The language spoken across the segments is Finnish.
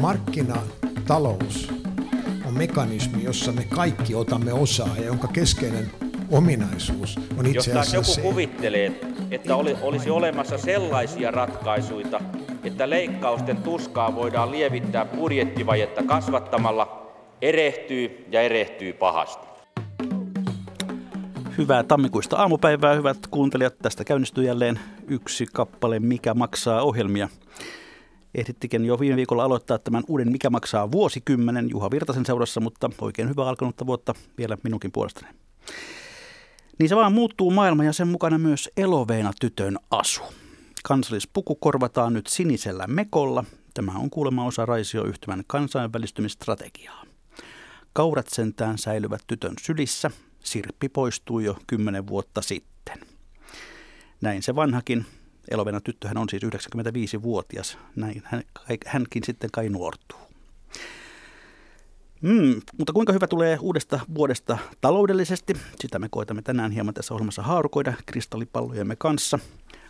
Markkinatalous on mekanismi, jossa me kaikki otamme osaa ja jonka keskeinen ominaisuus on itse Jos asiassa taas joku se, kuvittelee, että oli, olisi olemassa sellaisia ratkaisuja, että leikkausten tuskaa voidaan lievittää budjettivajetta kasvattamalla, erehtyy ja erehtyy pahasti. Hyvää tammikuista aamupäivää, hyvät kuuntelijat. Tästä käynnistyy jälleen yksi kappale Mikä maksaa ohjelmia. Ehdittikin jo viime viikolla aloittaa tämän uuden Mikä maksaa vuosikymmenen Juha Virtasen seurassa, mutta oikein hyvä alkanutta vuotta vielä minunkin puolestani. Niin se vaan muuttuu maailma ja sen mukana myös eloveena tytön asu. Kansallispuku korvataan nyt sinisellä mekolla. Tämä on kuulemma osa Raisio-yhtymän kansainvälistymistrategiaa. Kaurat sentään säilyvät tytön sylissä. Sirppi poistui jo kymmenen vuotta sitten. Näin se vanhakin. Elovena tyttöhän on siis 95-vuotias. Näin hän, hänkin sitten kai nuortuu. Mm, mutta kuinka hyvä tulee uudesta vuodesta taloudellisesti? Sitä me koitamme tänään hieman tässä ohjelmassa haarukoida kristallipallojemme kanssa.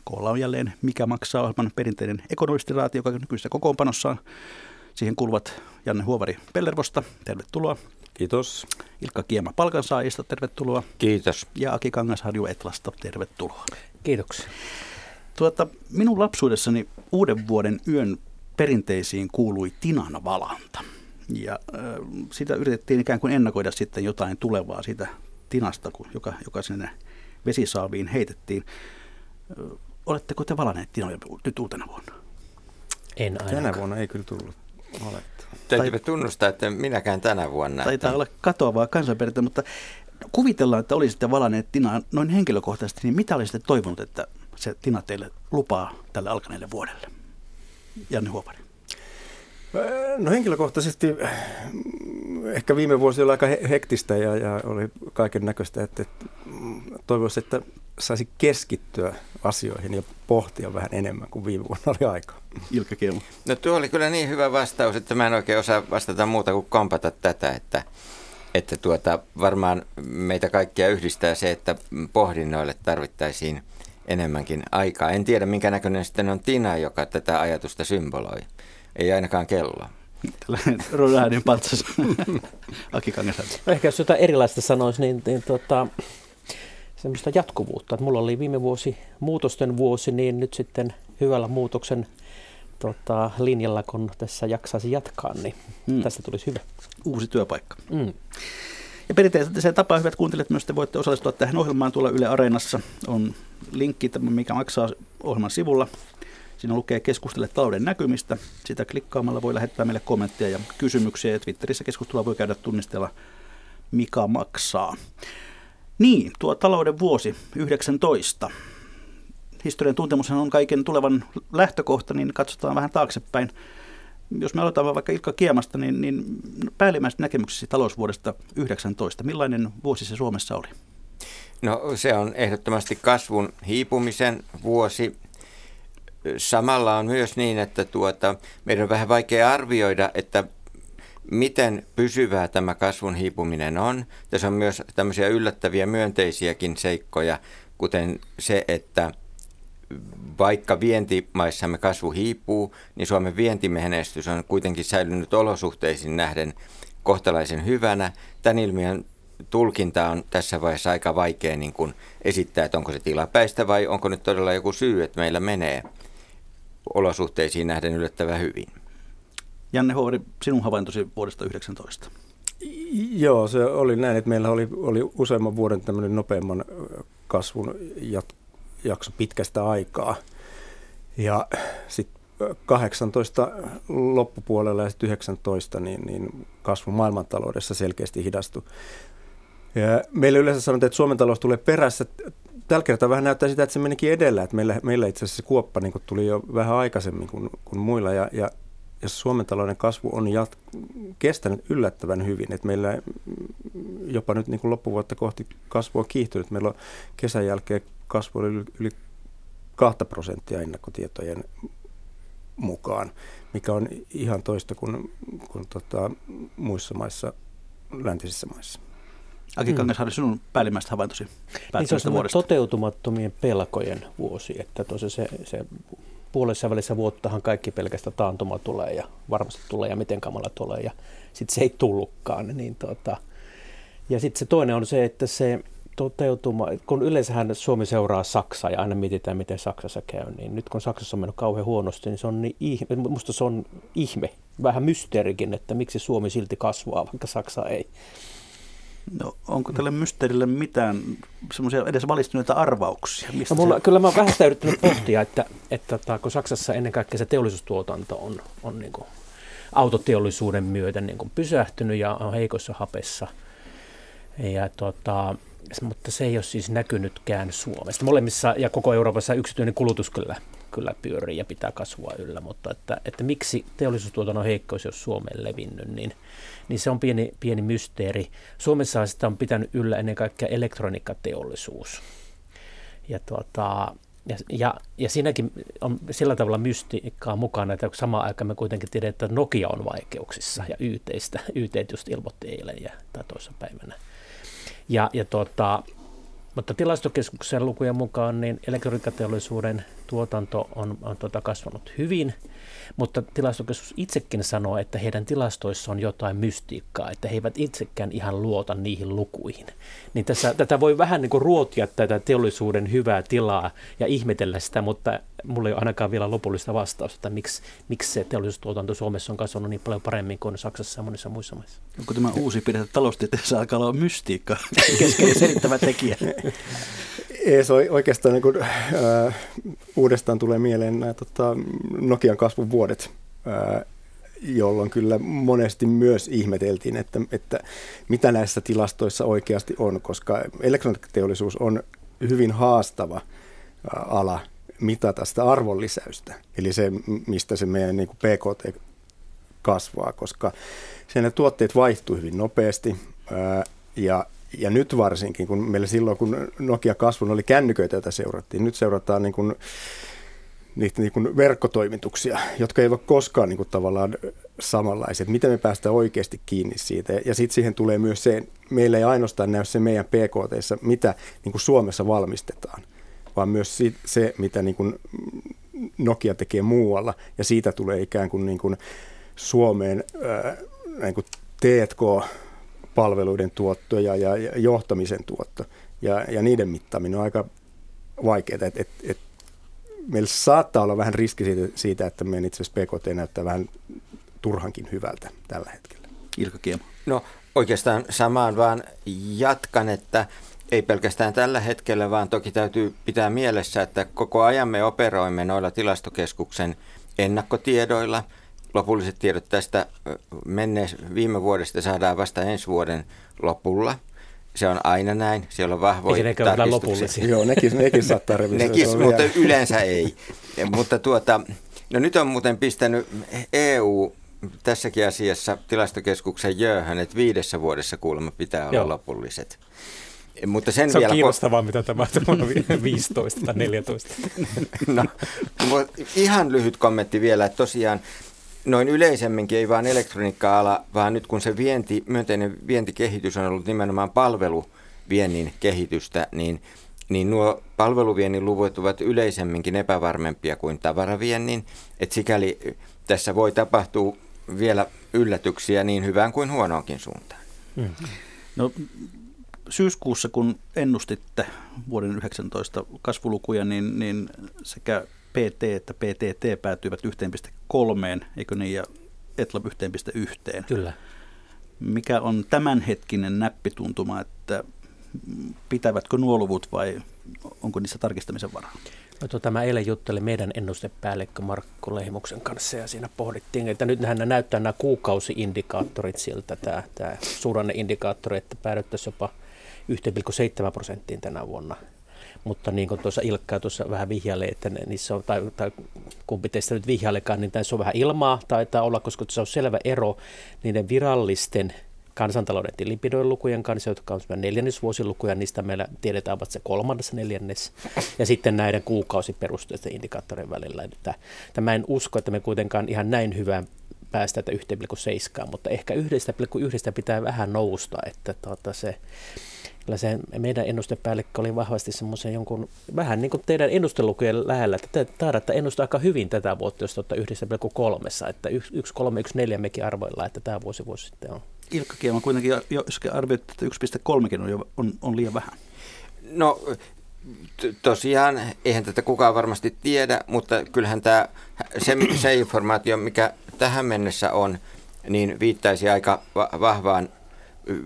Koolla on jälleen Mikä maksaa ohjelman perinteinen ekonomistiraati, joka nykyisessä kokoonpanossaan. Siihen kuuluvat Janne Huovari Pellervosta, tervetuloa. Kiitos. Ilkka Kiema Palkansaajista, tervetuloa. Kiitos. Ja Aki Kangasharju Etlasta, tervetuloa. Kiitoksia. Tuota, minun lapsuudessani uuden vuoden yön perinteisiin kuului Tinan valanta. Ja äh, sitä yritettiin ikään kuin ennakoida sitten jotain tulevaa siitä Tinasta, kun, joka, joka sinne vesisaaviin heitettiin. Äh, oletteko te valaneet Tinoja nyt uutena vuonna? En ainakaan. Tänä vuonna ei kyllä tullut valettua. Täytyy tunnustaa, että minäkään tänä vuonna. Taitaa olla katoavaa kansanperinnettä, mutta kuvitellaan, että olisitte valaneet Tinaa noin henkilökohtaisesti, niin mitä olisitte toivonut, että se Tina teille lupaa tälle alkaneelle vuodelle? Janne Huopari. No henkilökohtaisesti ehkä viime vuosi oli aika hektistä ja, ja oli kaiken näköistä, että, että toivoisin, että saisi keskittyä asioihin ja pohtia vähän enemmän kuin viime vuonna oli aikaa. Ilkka Kielu. No tuo oli kyllä niin hyvä vastaus, että mä en oikein osaa vastata muuta kuin kompata tätä, että, että tuota, varmaan meitä kaikkia yhdistää se, että pohdinnoille tarvittaisiin enemmänkin aikaa. En tiedä, minkä näköinen sitten on Tina, joka tätä ajatusta symboloi. Ei ainakaan kello. Tällainen Rodahden patsas. Aki. No ehkä jos jotain erilaista sanoisi, niin, niin tota, semmoista jatkuvuutta. Että mulla oli viime vuosi muutosten vuosi, niin nyt sitten hyvällä muutoksen tota, linjalla, kun tässä jaksaisi jatkaa, niin mm. tästä tulisi hyvä. Uusi työpaikka. Mm. Ja perinteisesti se tapa, hyvät kuuntelijat, myös te voitte osallistua tähän ohjelmaan tuolla Yle Areenassa. On linkki, mikä maksaa ohjelman sivulla. Siinä lukee keskustele talouden näkymistä. Sitä klikkaamalla voi lähettää meille kommentteja ja kysymyksiä. Ja Twitterissä keskustelua voi käydä tunnistella, mikä maksaa. Niin, tuo talouden vuosi 19. Historian tuntemushan on kaiken tulevan lähtökohta, niin katsotaan vähän taaksepäin. Jos me aloitamme vaikka Ilkka Kiemasta, niin, niin päällimmäiset näkemyksesi talousvuodesta 19. Millainen vuosi se Suomessa oli? No se on ehdottomasti kasvun hiipumisen vuosi. Samalla on myös niin, että tuota, meidän on vähän vaikea arvioida, että miten pysyvää tämä kasvun hiipuminen on. Tässä on myös tämmöisiä yllättäviä myönteisiäkin seikkoja, kuten se, että vaikka vientimaissamme kasvu hiipuu, niin Suomen vientimehenestys on kuitenkin säilynyt olosuhteisiin nähden kohtalaisen hyvänä. Tämän ilmiön tulkinta on tässä vaiheessa aika vaikea niin kuin esittää, että onko se tilapäistä vai onko nyt todella joku syy, että meillä menee olosuhteisiin nähden yllättävän hyvin. Janne Huori, sinun havaintosi vuodesta 19. Joo, se oli näin, että meillä oli, oli useamman vuoden tämmöinen nopeamman kasvun jat, jakso pitkästä aikaa. Ja sitten 18 loppupuolella ja sitten 19 niin, niin kasvu maailmantaloudessa selkeästi hidastui. Ja meillä yleensä sanotaan, että Suomen talous tulee perässä. Tällä kertaa vähän näyttää sitä, että se menikin edellä. Että meillä, meillä itse asiassa se kuoppa niin tuli jo vähän aikaisemmin kuin, kuin muilla. Ja, ja, ja Suomen talouden kasvu on jat, kestänyt yllättävän hyvin. Että meillä jopa nyt niin kuin loppuvuotta kohti kasvu on kiihtynyt. Meillä on kesän jälkeen kasvu oli yli 2 prosenttia ennakkotietojen mukaan, mikä on ihan toista kuin, kuin tota, muissa maissa, läntisissä maissa. Aki Kangasharju, sinun päällimmäistä havaintosi niin se on vuodesta. toteutumattomien pelkojen vuosi, että tosiaan se, se puolessa välissä vuottahan kaikki pelkästään taantuma tulee ja varmasti tulee ja miten kamala tulee ja sitten se ei tullutkaan. Niin tota. Ja sitten se toinen on se, että se toteutuma, kun yleensähän Suomi seuraa Saksaa ja aina mietitään, miten Saksassa käy, niin nyt kun Saksassa on mennyt kauhean huonosti, niin se on niin ihme, musta se on ihme, vähän mysteerikin, että miksi Suomi silti kasvaa, vaikka Saksa ei. No, onko tälle mysteerille mitään semmoisia edes valistuneita arvauksia? Mistä no, mulla, se... Kyllä mä vähän sitä yrittänyt pohtia, että, että, että kun Saksassa ennen kaikkea se teollisuustuotanto on, on niin kuin autoteollisuuden myötä niin kuin pysähtynyt ja on heikossa hapessa. Ja tota, mutta se ei ole siis näkynytkään Suomesta. Molemmissa ja koko Euroopassa yksityinen kulutus kyllä, kyllä pyörii ja pitää kasvua yllä, mutta että, että miksi teollisuustuotannon heikkous, jos Suomeen levinnyt, niin, niin se on pieni, pieni mysteeri. Suomessa sitä on pitänyt yllä ennen kaikkea elektroniikkateollisuus. Ja, tuota, ja, ja, ja siinäkin on sillä tavalla mystiikkaa mukana, että samaan aikaan me kuitenkin tiedetään, että Nokia on vaikeuksissa ja YTistä. YT just ilmoitti eilen ja, tai toisessa päivänä. Ja, ja tuota, mutta tilastokeskuksen lukujen mukaan niin elektroniikkateollisuuden tuotanto on, on tuota kasvanut hyvin – mutta tilastokeskus itsekin sanoo, että heidän tilastoissa on jotain mystiikkaa, että he eivät itsekään ihan luota niihin lukuihin. Niin tässä, tätä voi vähän niin kuin ruotia tätä teollisuuden hyvää tilaa ja ihmetellä sitä, mutta mulla ei ole ainakaan vielä lopullista vastausta, että miksi, miksi se teollisuustuotanto Suomessa on kasvanut niin paljon paremmin kuin Saksassa ja monissa muissa maissa. Onko tämä uusi piirre taloustieteessä alkaa olla mystiikka, keskeinen selittävä tekijä? Ei, se oikeastaan niin kuin, äh, uudestaan tulee mieleen nämä tota, Nokian kasvun vuodet, äh, jolloin kyllä monesti myös ihmeteltiin, että, että mitä näissä tilastoissa oikeasti on, koska elektroniikkateollisuus on hyvin haastava äh, ala mitata sitä arvonlisäystä, eli se, mistä se meidän niin kuin PKT kasvaa, koska sen tuotteet vaihtuu hyvin nopeasti ää, ja ja nyt varsinkin, kun meillä silloin, kun Nokia kasvun oli kännyköitä, joita seurattiin, nyt seurataan niin kuin, niitä niin kuin verkkotoimituksia, jotka eivät ole koskaan niin kuin tavallaan samanlaisia. Miten me päästään oikeasti kiinni siitä. Ja sitten siihen tulee myös se, meillä ei ainoastaan näy se meidän PKT, mitä niin kuin Suomessa valmistetaan, vaan myös se, mitä niin kuin Nokia tekee muualla. Ja siitä tulee ikään kuin, niin kuin Suomeen niin kuin T&K palveluiden tuotto ja, ja, ja johtamisen tuotto. Ja, ja niiden mittaaminen on aika vaikeaa. Et, et, et, meillä saattaa olla vähän riski siitä, siitä että meidän itse asiassa PKT näyttää vähän turhankin hyvältä tällä hetkellä. Ilkka Kiema. No oikeastaan samaan vaan jatkan, että ei pelkästään tällä hetkellä, vaan toki täytyy pitää mielessä, että koko ajan me operoimme noilla tilastokeskuksen ennakkotiedoilla – lopulliset tiedot tästä mennees, viime vuodesta saadaan vasta ensi vuoden lopulla. Se on aina näin. Siellä on vahvoja tarkistuksia. Joo, nekin, nekin saattaa nekin, mutta yleensä ei. mutta tuota, no nyt on muuten pistänyt EU tässäkin asiassa tilastokeskuksen jööhön, että viidessä vuodessa kuulemma pitää olla Joo. lopulliset. Mutta sen se on vielä kiinnostavaa, ko- mitä tämä on 15 tai 14. no, ihan lyhyt kommentti vielä, että tosiaan noin yleisemminkin, ei vain elektroniikka-ala, vaan nyt kun se vienti, myönteinen vientikehitys on ollut nimenomaan palveluviennin kehitystä, niin, niin nuo palveluviennin luvut ovat yleisemminkin epävarmempia kuin tavaraviennin. Et sikäli tässä voi tapahtua vielä yllätyksiä niin hyvään kuin huonoonkin suuntaan. Mm. No, syyskuussa, kun ennustitte vuoden 19 kasvulukuja, niin, niin sekä PT että PTT päätyivät 1,3, eikö niin, ja ETLAB 1,1. Kyllä. Mikä on tämänhetkinen näppituntuma, että pitävätkö nuo luvut vai onko niissä tarkistamisen varaa? No, tota, mä eilen juttelin meidän ennustepäällikkö Markku Lehimuksen kanssa ja siinä pohdittiin, että nyt nämä näyttää nämä kuukausiindikaattorit siltä, tämä, tämä suhdanneindikaattori, että päädyttäisiin jopa 1,7 prosenttiin tänä vuonna mutta niin kuin tuossa Ilkka tuossa vähän vihjaili, että niissä on, tai, tai kumpi teistä nyt vihjailekaan, niin tässä on vähän ilmaa, taitaa olla, koska se on selvä ero niiden virallisten kansantalouden tilinpidon lukujen kanssa, jotka on neljännesvuosilukuja, niistä meillä tiedetään että se kolmannes neljännes, ja sitten näiden kuukausiperusteisten indikaattorien välillä. Että, että mä en usko, että me kuitenkaan ihan näin hyvään päästä 1,7, mutta ehkä 1,1 pitää vähän nousta, että tuota se kyllä se meidän ennustepäällikkö oli vahvasti semmoisen jonkun, vähän niin kuin teidän ennustelukujen lähellä, että te taidatte ennustaa aika hyvin tätä vuotta, jos olette 1,3, että 1,314 mekin arvoilla, että tämä vuosi vuosi sitten on. Ilkka Kiema kuitenkin, jos arvioit, että 1,3 on, on, on liian vähän. No tosiaan, eihän tätä kukaan varmasti tiedä, mutta kyllähän tämä, se, se informaatio, mikä tähän mennessä on, niin viittaisi aika vahvaan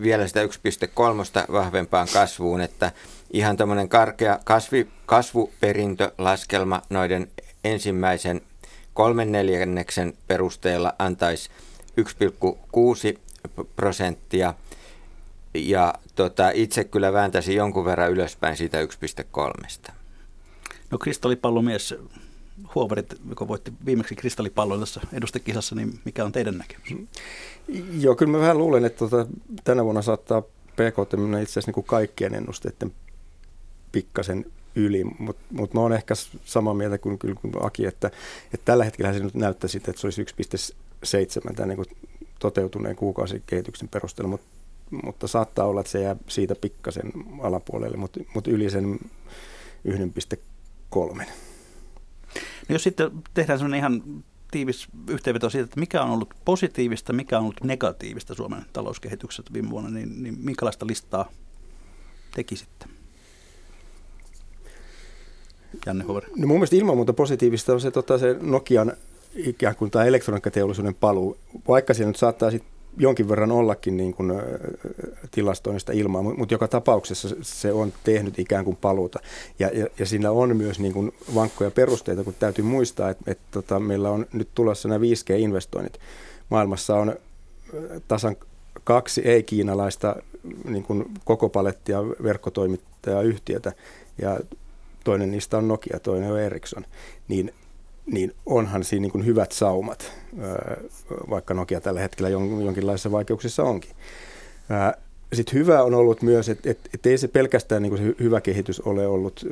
vielä sitä 1,3 vahvempaan kasvuun, että ihan tämmöinen karkea kasvi, kasvuperintölaskelma noiden ensimmäisen kolmen neljänneksen perusteella antaisi 1,6 prosenttia – ja tota, itse kyllä vääntäisin jonkun verran ylöspäin siitä 1,3. No kristallipallomies Huovarit, joka voitti viimeksi kristallipallon tässä edustekisassa, niin mikä on teidän näkemys? Joo, kyllä mä vähän luulen, että tota, tänä vuonna saattaa mennä itse asiassa niin kuin kaikkien ennusteiden pikkasen yli, mutta mut mä oon ehkä samaa mieltä kuin, kyllä kuin Aki, että, että tällä hetkellä se nyt näyttäisi, että se olisi 1,7 tämän niin toteutuneen kuukausikehityksen perusteella, mutta mutta saattaa olla, että se jää siitä pikkasen alapuolelle, mutta, mutta yli sen 1,3. No jos sitten tehdään sellainen ihan tiivis yhteenveto siitä, että mikä on ollut positiivista, mikä on ollut negatiivista Suomen talouskehityksessä viime vuonna, niin, niin minkälaista listaa tekisitte? Janne Hover. No mun mielestä ilman muuta positiivista on se, tota, se Nokian ikään kuin tämä elektroniikkateollisuuden paluu, vaikka siellä nyt saattaa sit jonkin verran ollakin niin kuin, tilastoinnista ilmaa, mutta joka tapauksessa se on tehnyt ikään kuin paluuta. Ja, ja, ja siinä on myös niin kuin vankkoja perusteita, kun täytyy muistaa, että, että tota, meillä on nyt tulossa nämä 5G-investoinnit. Maailmassa on tasan kaksi ei-kiinalaista niin kuin koko palettia verkkotoimittajayhtiötä, ja toinen niistä on Nokia, toinen on Ericsson. Niin niin onhan siinä niin hyvät saumat, vaikka Nokia tällä hetkellä jonkinlaisissa vaikeuksissa onkin. Sitten hyvä on ollut myös, että et, et ei se pelkästään niin se hyvä kehitys ole ollut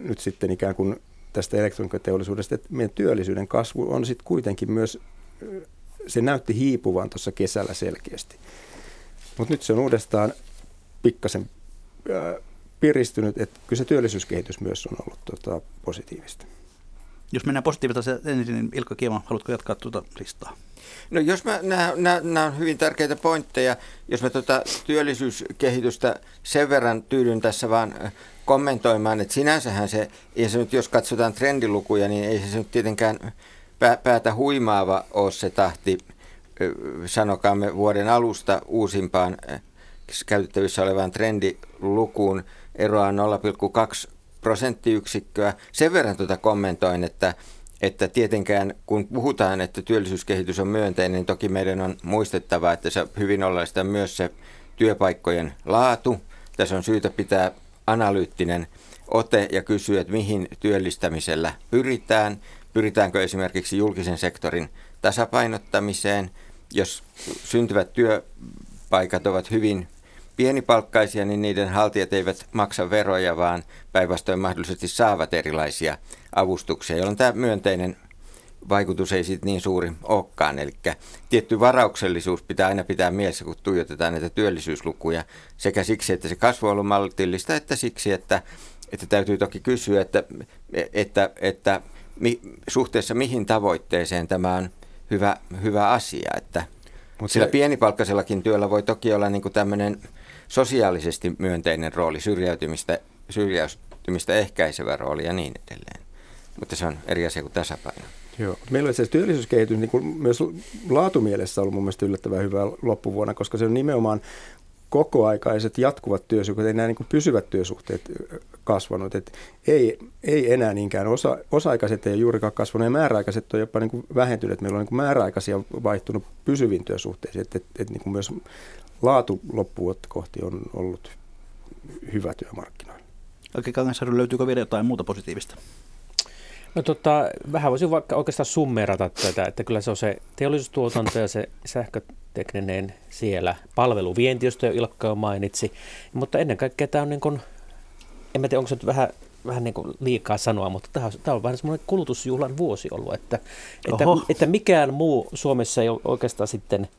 nyt sitten ikään kuin tästä elektroniikkateollisuudesta, että meidän työllisyyden kasvu on sitten kuitenkin myös, se näytti hiipuvan tuossa kesällä selkeästi. Mutta nyt se on uudestaan pikkasen piristynyt, että kyllä se työllisyyskehitys myös on ollut tota, positiivista. Jos mennään positiivista ensin, niin Ilkka Kiema, haluatko jatkaa tuota listaa? No jos mä, nämä, on hyvin tärkeitä pointteja. Jos mä tuota työllisyyskehitystä sen verran tyydyn tässä vaan äh, kommentoimaan, että sinänsähän se, ja se nyt jos katsotaan trendilukuja, niin ei se nyt tietenkään päätä huimaava ole se tahti, sanokaamme vuoden alusta uusimpaan äh, käytettävissä olevaan trendilukuun eroaa 0,2 prosenttiyksikköä. Sen verran tuota kommentoin, että, että tietenkään kun puhutaan, että työllisyyskehitys on myönteinen, niin toki meidän on muistettava, että se hyvin oleellista myös se työpaikkojen laatu. Tässä on syytä pitää analyyttinen ote ja kysyä, että mihin työllistämisellä pyritään. Pyritäänkö esimerkiksi julkisen sektorin tasapainottamiseen, jos syntyvät työpaikat ovat hyvin pienipalkkaisia, niin niiden haltijat eivät maksa veroja, vaan päinvastoin mahdollisesti saavat erilaisia avustuksia, jolloin tämä myönteinen vaikutus ei sitten niin suuri olekaan. Eli tietty varauksellisuus pitää aina pitää mielessä, kun tuijotetaan näitä työllisyyslukuja, sekä siksi, että se kasvu on ollut maltillista, että siksi, että, että täytyy toki kysyä, että, että, että mi, suhteessa mihin tavoitteeseen tämä on hyvä, hyvä asia. Että Mutta sillä pienipalkkaisellakin työllä voi toki olla niin tämmöinen sosiaalisesti myönteinen rooli, syrjäytymistä, syrjäytymistä ehkäisevä rooli ja niin edelleen. Mutta se on eri asia kuin tasapaino. Joo. Meillä on se työllisyyskehitys niin kuin myös laatumielessä ollut mun mielestä yllättävän hyvä loppuvuonna, koska se on nimenomaan kokoaikaiset jatkuvat työsuhteet, ei nämä niin pysyvät työsuhteet kasvanut. Et ei, ei enää niinkään osa, osa-aikaiset ei juurikaan kasvanut ja määräaikaiset on jopa niin vähentynyt. Meillä on niin määräaikaisia vaihtunut pysyviin työsuhteisiin. Et, et, et niin myös laatu loppuvuotta kohti on ollut hyvä työmarkkinoilla. Oikein Kangasarju, löytyykö vielä jotain muuta positiivista? No tota, vähän voisin vaikka oikeastaan summerata tätä, että kyllä se on se teollisuustuotanto ja se sähkötekninen siellä, palveluvienti, josta jo Ilkka jo mainitsi, mutta ennen kaikkea tämä on niin kuin, en mä tiedä onko se nyt vähän, vähän niin kuin liikaa sanoa, mutta tämä on, tämä on vähän semmoinen kulutusjuhlan vuosi ollut, että, että, että mikään muu Suomessa ei ole oikeastaan sitten –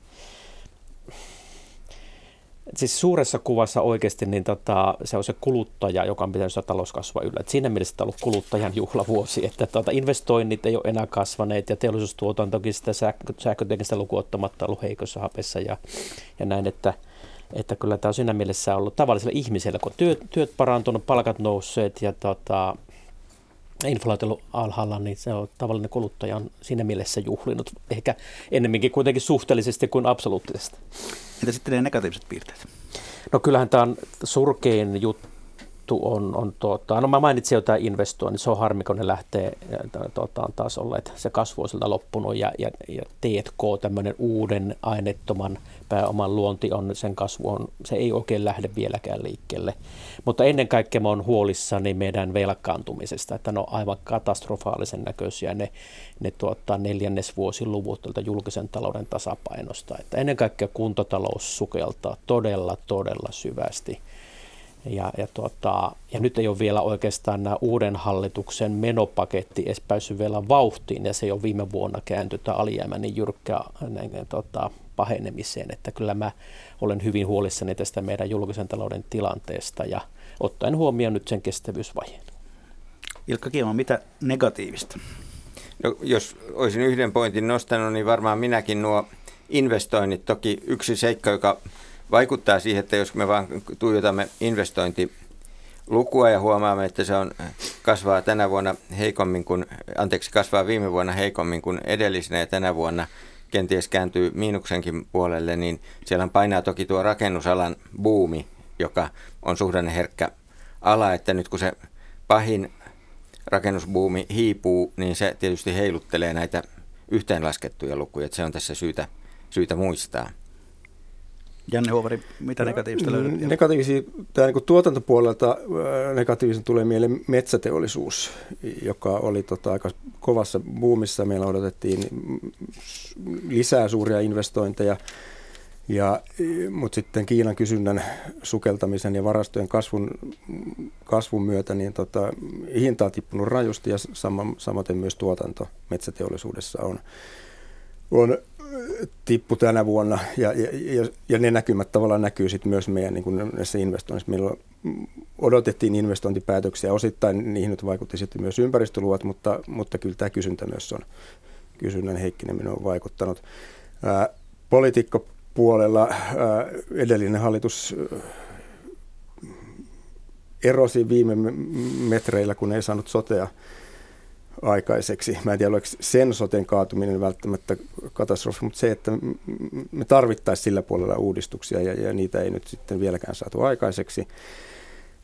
siis suuressa kuvassa oikeasti niin tota, se on se kuluttaja, joka on pitänyt sitä talouskasvua yllä. Et siinä mielessä tämä on ollut kuluttajan juhlavuosi, että tota, investoinnit ei ole enää kasvaneet ja teollisuustuotantokin sitä sähkö, sähköteknistä lukuottamatta ollut heikossa hapessa ja, ja näin, että, että kyllä tämä on siinä mielessä ollut tavallisella ihmisellä, kun työt, työt parantunut, palkat nousseet ja tota, inflaatio alhaalla, niin se on tavallinen kuluttaja on siinä mielessä juhlinut, ehkä ennemminkin kuitenkin suhteellisesti kuin absoluuttisesti. Entä sitten ne negatiiviset piirteet? No kyllähän tämä on surkein juttu on, on tuota, no mä mainitsin jo tämä investointi, se on harmi, kun ne lähtee tuota, taas olleet, se kasvu on siltä loppunut ja, ja, ja T&K, tämmöinen uuden aineettoman pääoman luonti on, sen kasvu on, se ei oikein lähde vieläkään liikkeelle. Mutta ennen kaikkea mä oon huolissani meidän velkaantumisesta, että ne on aivan katastrofaalisen näköisiä ne, ne tuota, neljännesvuosiluvut tuolta julkisen talouden tasapainosta. Että ennen kaikkea kuntatalous sukeltaa todella, todella syvästi. Ja, ja, tuota, ja nyt ei ole vielä oikeastaan nämä uuden hallituksen menopaketti edes päässyt vielä vauhtiin, ja se jo viime vuonna kääntyi tämä alijäämä niin jyrkkää tuota, pahenemiseen, että kyllä mä olen hyvin huolissani tästä meidän julkisen talouden tilanteesta ja ottaen huomioon nyt sen kestävyysvajeen. Ilkka Kiema, mitä negatiivista? No, jos olisin yhden pointin nostanut, niin varmaan minäkin nuo investoinnit, toki yksi seikka, joka vaikuttaa siihen, että jos me vaan tuijotamme investointilukua ja huomaamme, että se on, kasvaa tänä vuonna heikommin kuin, anteeksi, kasvaa viime vuonna heikommin kuin edellisenä ja tänä vuonna kenties kääntyy miinuksenkin puolelle, niin siellä painaa toki tuo rakennusalan buumi, joka on suhdanneherkkä ala, että nyt kun se pahin rakennusbuumi hiipuu, niin se tietysti heiluttelee näitä yhteenlaskettuja lukuja, että se on tässä syytä, syytä muistaa. Janne Huovari, mitä negatiivista löydät? Negatiivisia, tämä niin tuotantopuolelta negatiivisen tulee mieleen metsäteollisuus, joka oli tota, aika kovassa buumissa. Meillä odotettiin lisää suuria investointeja, ja, mutta sitten Kiinan kysynnän sukeltamisen ja varastojen kasvun, kasvun myötä niin tota, hinta on tippunut rajusti ja sama, samaten myös tuotanto metsäteollisuudessa on, on tippu tänä vuonna ja, ja, ja ne näkymät tavallaan näkyy sitten myös meidän niin näissä investoinnissa. Meillä odotettiin investointipäätöksiä, osittain niihin nyt vaikutti sitten myös ympäristöluvat, mutta, mutta kyllä tämä kysyntä myös on, kysynnän heikkeneminen on vaikuttanut. Ää, poliitikkopuolella ää, edellinen hallitus erosi viime metreillä, kun ei saanut sotea aikaiseksi. Mä en tiedä, oliko sen soten kaatuminen välttämättä katastrofi, mutta se, että me tarvittaisiin sillä puolella uudistuksia ja, ja niitä ei nyt sitten vieläkään saatu aikaiseksi.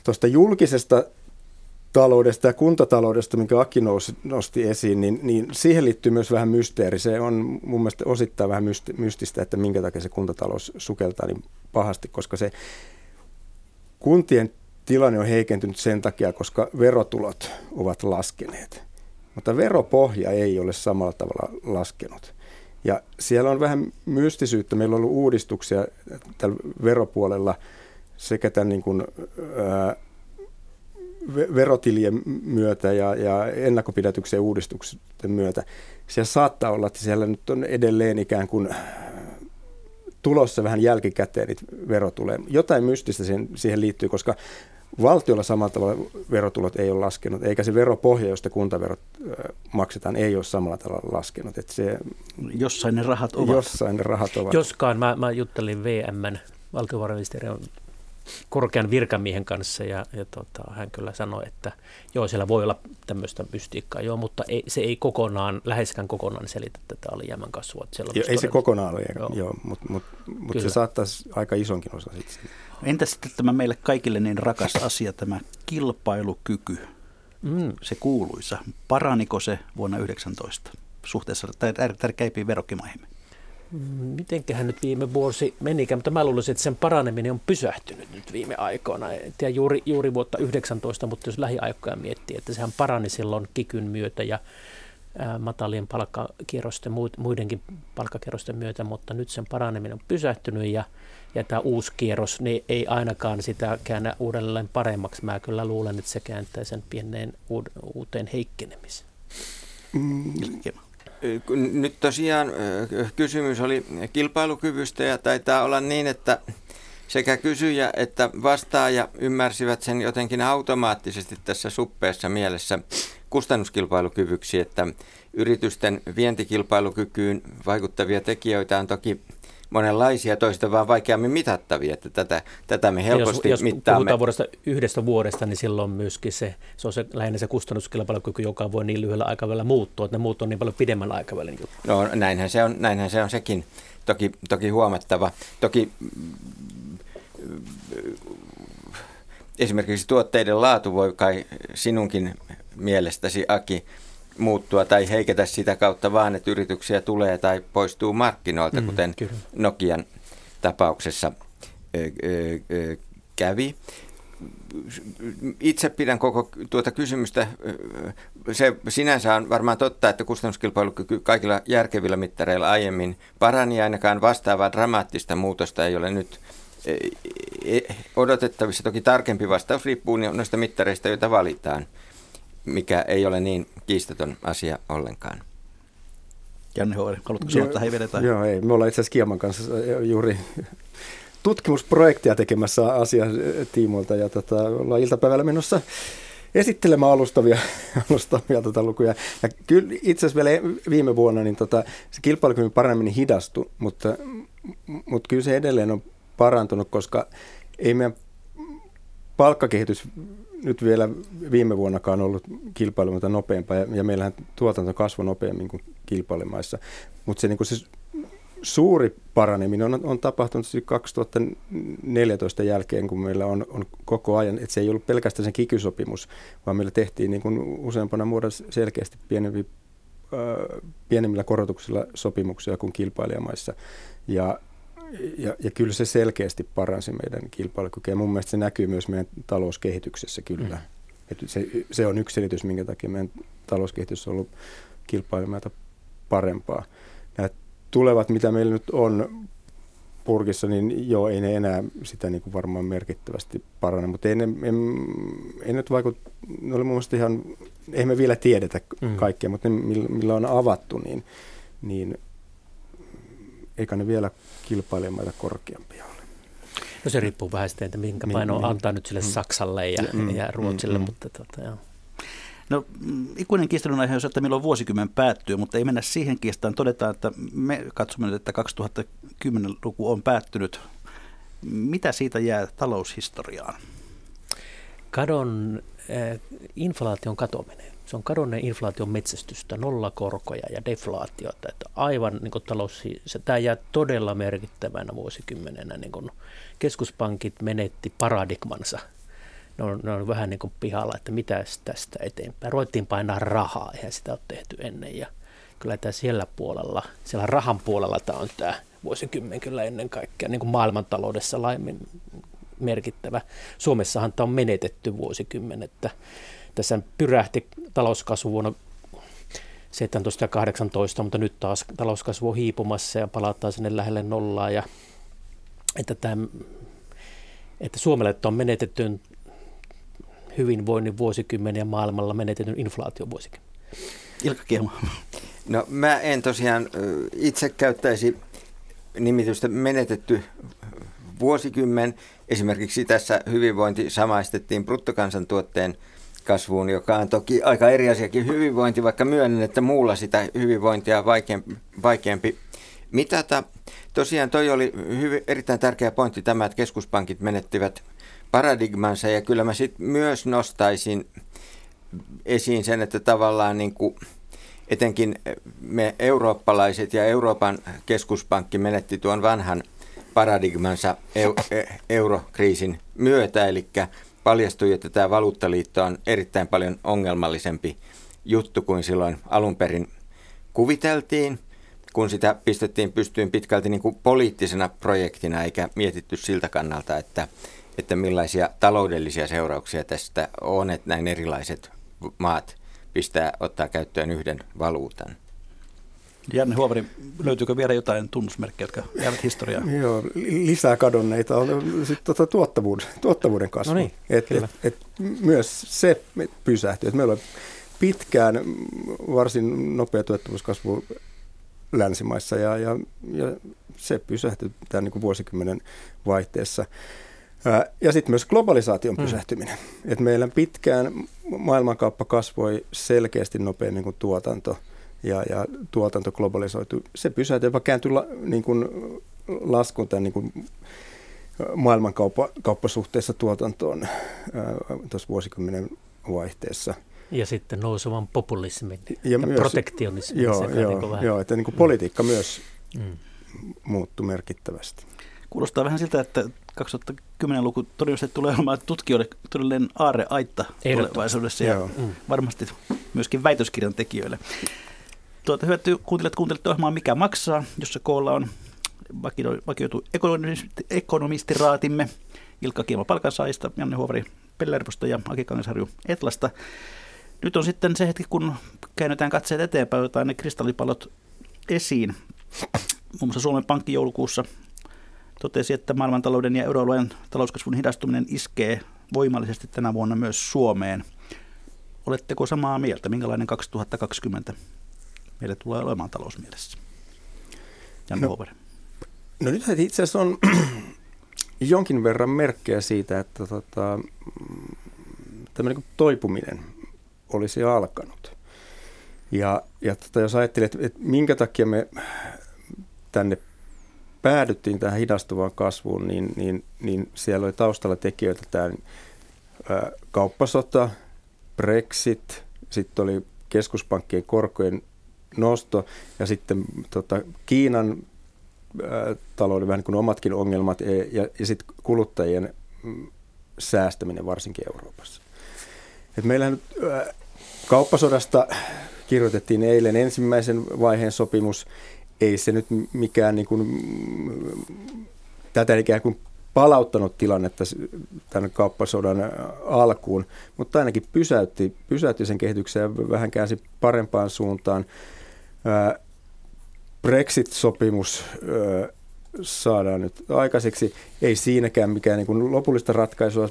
Tuosta julkisesta taloudesta ja kuntataloudesta, minkä Aki nousi, nosti esiin, niin, niin siihen liittyy myös vähän mysteeri. Se on mun mielestä osittain vähän mystistä, että minkä takia se kuntatalous sukeltaa niin pahasti, koska se kuntien tilanne on heikentynyt sen takia, koska verotulot ovat laskeneet mutta veropohja ei ole samalla tavalla laskenut. Ja siellä on vähän mystisyyttä. Meillä on ollut uudistuksia tällä veropuolella sekä tämän niin kuin, ää, verotilien myötä ja, ja ennakkopidätyksen uudistuksen myötä. Siellä saattaa olla, että siellä nyt on edelleen ikään kuin tulossa vähän jälkikäteen niitä verotuloja. Jotain mystistä siihen, siihen liittyy, koska Valtiolla samalla tavalla verotulot ei ole laskenut, eikä se veropohja, josta kuntaverot maksetaan, ei ole samalla tavalla laskenut. Että se, jossain ne rahat ovat. Jossain ne rahat ovat. Joskaan mä, mä juttelin VMn valtiovarainministeriön korkean virkamiehen kanssa ja, ja tota, hän kyllä sanoi, että joo, siellä voi olla tämmöistä mystiikkaa, joo, mutta ei, se ei kokonaan, läheskään kokonaan selitä tätä alijäämän kasvua. Siellä jo, ei se kokonaan ole, joo. joo mutta mut, mut se saattaisi aika isonkin osa sitten. Entä sitten tämä meille kaikille niin rakas asia, tämä kilpailukyky, mm. se kuuluisa. Paraniko se vuonna 19 suhteessa tärkeimpiin verrokkimaihimme? Mitenköhän nyt viime vuosi menikään, mutta mä luulisin, että sen paraneminen on pysähtynyt nyt viime aikoina. En tiedä juuri, juuri vuotta 19, mutta jos lähiaikoja miettii, että sehän parani silloin kikyn myötä ja matalien palkkakierrosten, muidenkin palkkakierrosten myötä, mutta nyt sen paraneminen on pysähtynyt ja, ja tämä uusi kierros niin ei ainakaan sitä käännä uudelleen paremmaksi. Mä kyllä luulen, että se kääntää sen pieneen uuteen heikkenemiseen. Mm. Nyt tosiaan kysymys oli kilpailukyvystä ja taitaa olla niin, että sekä kysyjä että vastaaja ymmärsivät sen jotenkin automaattisesti tässä suppeessa mielessä kustannuskilpailukyvyksi, että yritysten vientikilpailukykyyn vaikuttavia tekijöitä on toki monenlaisia, toista vaan vaikeammin mitattavia, että tätä, tätä me helposti jos, jos mittaamme. puhutaan vuodesta, yhdestä vuodesta, niin silloin myöskin se, se on se, lähinnä se kustannuskilpailukyky, joka voi niin lyhyellä aikavälillä muuttua, että ne muut on niin paljon pidemmän aikavälin juttu. No näinhän se on, näinhän se on sekin toki, toki huomattava. Toki esimerkiksi tuotteiden laatu voi kai sinunkin mielestäsi, Aki, muuttua tai heiketä sitä kautta vaan, että yrityksiä tulee tai poistuu markkinoilta, mm, kuten kyllä. Nokian tapauksessa ö, ö, ö, kävi. Itse pidän koko tuota kysymystä, se sinänsä on varmaan totta, että kustannuskilpailukyky kaikilla järkevillä mittareilla aiemmin parani, ainakaan vastaavaa dramaattista muutosta ei ole nyt e, odotettavissa. Toki tarkempi vastaus riippuu noista mittareista, joita valitaan mikä ei ole niin kiistaton asia ollenkaan. Janne Hoori, haluatko sanoa tähän vedetään? Joo, ei. Me ollaan itse asiassa Kieman kanssa juuri tutkimusprojektia tekemässä asian tiimoilta ja tota, ollaan iltapäivällä menossa esittelemään alustavia, alustavia tota lukuja. Ja kyllä itse asiassa vielä viime vuonna niin tota, se kilpailukyvyn paraneminen hidastui, mutta, mutta kyllä se edelleen on parantunut, koska ei meidän palkkakehitys nyt vielä viime vuonnakaan ollut kilpailumatta nopeampaa ja, ja meillähän tuotanto kasvoi nopeammin kuin kilpailumaissa. Mutta se, niin se suuri paraneminen on, on tapahtunut 2014 jälkeen, kun meillä on, on koko ajan, että se ei ollut pelkästään sen kikysopimus, vaan meillä tehtiin niin useampana muodossa selkeästi pienempi, äh, pienemmillä korotuksilla sopimuksia kuin kilpailijamaissa. Ja ja, ja kyllä se selkeästi paransi meidän kilpailukykyä. Mun mielestä se näkyy myös meidän talouskehityksessä kyllä. Mm. Et se, se on yksi selitys, minkä takia meidän talouskehitys on ollut kilpailematta parempaa. Nämä tulevat, mitä meillä nyt on purkissa, niin joo, ei ne enää sitä niin kuin varmaan merkittävästi parane, mutta ei ne, en, ei nyt vaikut, ne oli mun mielestä ihan, ei me vielä tiedetä mm. kaikkea, mutta ne, millä on avattu, niin, niin eikä ne vielä kilpailijamaita korkeampia ole. No se riippuu vähän sitten, että minkä niin, paino niin, antaa nyt sille mm. Saksalle ja, mm, ja Ruotsille, mm, mutta tota, joo. No ikuinen kiistelyn aihe on se, että milloin vuosikymmen päättyy, mutta ei mennä siihen kiistaan. Todetaan, että me katsomme nyt, että 2010-luku on päättynyt. Mitä siitä jää taloushistoriaan? Kadon, äh, inflaation katoaminen se on kadonneen inflaation metsästystä, nollakorkoja ja deflaatiota. Että aivan niin kuin talous, se, tämä jää todella merkittävänä vuosikymmenenä. Niin kuin keskuspankit menetti paradigmansa. Ne on, ne on vähän niin kuin pihalla, että mitä tästä eteenpäin. Ruvettiin painaa rahaa, eihän sitä ole tehty ennen. Ja kyllä tämä siellä puolella, siellä rahan puolella tämä on tämä vuosikymmen kyllä ennen kaikkea niin kuin maailmantaloudessa laimin merkittävä. Suomessahan tämä on menetetty vuosikymmen, että tässä pyrähti talouskasvu vuonna 17 ja 18, mutta nyt taas talouskasvu on hiipumassa ja palataan sinne lähelle nollaa. Ja, että, tämä, että Suomelle on menetetty hyvinvoinnin vuosikymmeniä maailmalla menetetyn inflaation vuosikymmenen. Ilkka Kielma. No mä en tosiaan itse käyttäisi nimitystä menetetty vuosikymmen. Esimerkiksi tässä hyvinvointi samaistettiin bruttokansantuotteen kasvuun, joka on toki aika eri asiakin hyvinvointi, vaikka myönnän, että muulla sitä hyvinvointia on vaikeampi, vaikeampi mitata. Tosiaan toi oli hyvin, erittäin tärkeä pointti tämä, että keskuspankit menettivät paradigmansa ja kyllä mä sitten myös nostaisin esiin sen, että tavallaan niin kuin etenkin me eurooppalaiset ja Euroopan keskuspankki menetti tuon vanhan paradigmansa e-, eurokriisin myötä, eli paljastui, että tämä valuuttaliitto on erittäin paljon ongelmallisempi juttu kuin silloin alun perin kuviteltiin, kun sitä pistettiin pystyyn pitkälti niin kuin poliittisena projektina, eikä mietitty siltä kannalta, että, että millaisia taloudellisia seurauksia tästä on, että näin erilaiset maat pistää ottaa käyttöön yhden valuutan. Janne Huovari, löytyykö vielä jotain tunnusmerkkejä, jotka jäävät historiaan? Joo, lisää kadonneita on sitten tuota tuottavuuden, tuottavuuden kasvu. No niin, et, et, et, myös se pysähtyy. Et meillä on pitkään varsin nopea tuottavuuskasvu länsimaissa ja, ja, ja se pysähtyi tämän niin kuin vuosikymmenen vaihteessa. Ja sitten myös globalisaation mm. pysähtyminen. Mm. Et meillä pitkään maailmankauppa kasvoi selkeästi nopein niin kuin tuotanto ja, ja tuotanto globalisoitu. Se pysähtyi, jopa kääntyi la, niin kuin laskun tämän niin kuin maailmankauppasuhteessa tuotantoon tuossa vuosikymmenen vaihteessa. Ja sitten nousevan populismin ja, ja myös, protektionismin. Joo, joo, niin joo, että niin kuin politiikka mm. myös mm. muuttui merkittävästi. Kuulostaa vähän siltä, että 2010-luku todennäköisesti tulee olemaan tutkijoille todellinen aarreaitta tulevaisuudessa ja mm. varmasti myöskin väitöskirjan tekijöille. Tuota, hyvät kuuntelijat, kuuntelette ohjelmaa Mikä maksaa, jossa koolla on vakioitu ekonomistiraatimme Ilkka Kiema Palkansaajista, Janne Huovari Pellervosta ja Aki Kangasharju Etlasta. Nyt on sitten se hetki, kun käännetään katseet eteenpäin, otetaan ne kristallipalot esiin. Muun muassa Suomen Pankki joulukuussa totesi, että maailmantalouden ja euroalueen talouskasvun hidastuminen iskee voimallisesti tänä vuonna myös Suomeen. Oletteko samaa mieltä? Minkälainen 2020 meille tulee olemaan talousmielessä? Janne no, no nyt itse asiassa on jonkin verran merkkejä siitä, että tota, tämmöinen niin toipuminen olisi alkanut. Ja, ja tota, jos ajattelee, että, että minkä takia me tänne päädyttiin tähän hidastuvaan kasvuun, niin, niin, niin siellä oli taustalla tekijöitä tämä kauppasota, Brexit, sitten oli keskuspankkien korkojen nosto ja sitten tota, Kiinan ää, talouden vähän niin kuin omatkin ongelmat ja, ja, ja sitten kuluttajien mm, säästäminen varsinkin Euroopassa. Et meillähän ää, kauppasodasta kirjoitettiin eilen ensimmäisen vaiheen sopimus ei se nyt mikään niin kuin, tätä ikään kuin palauttanut tilannetta tämän kauppasodan alkuun, mutta ainakin pysäytti, pysäytti sen kehityksen ja vähän käänsi parempaan suuntaan. Brexit-sopimus saadaan nyt aikaiseksi. Ei siinäkään mikään niin kuin lopullista ratkaisua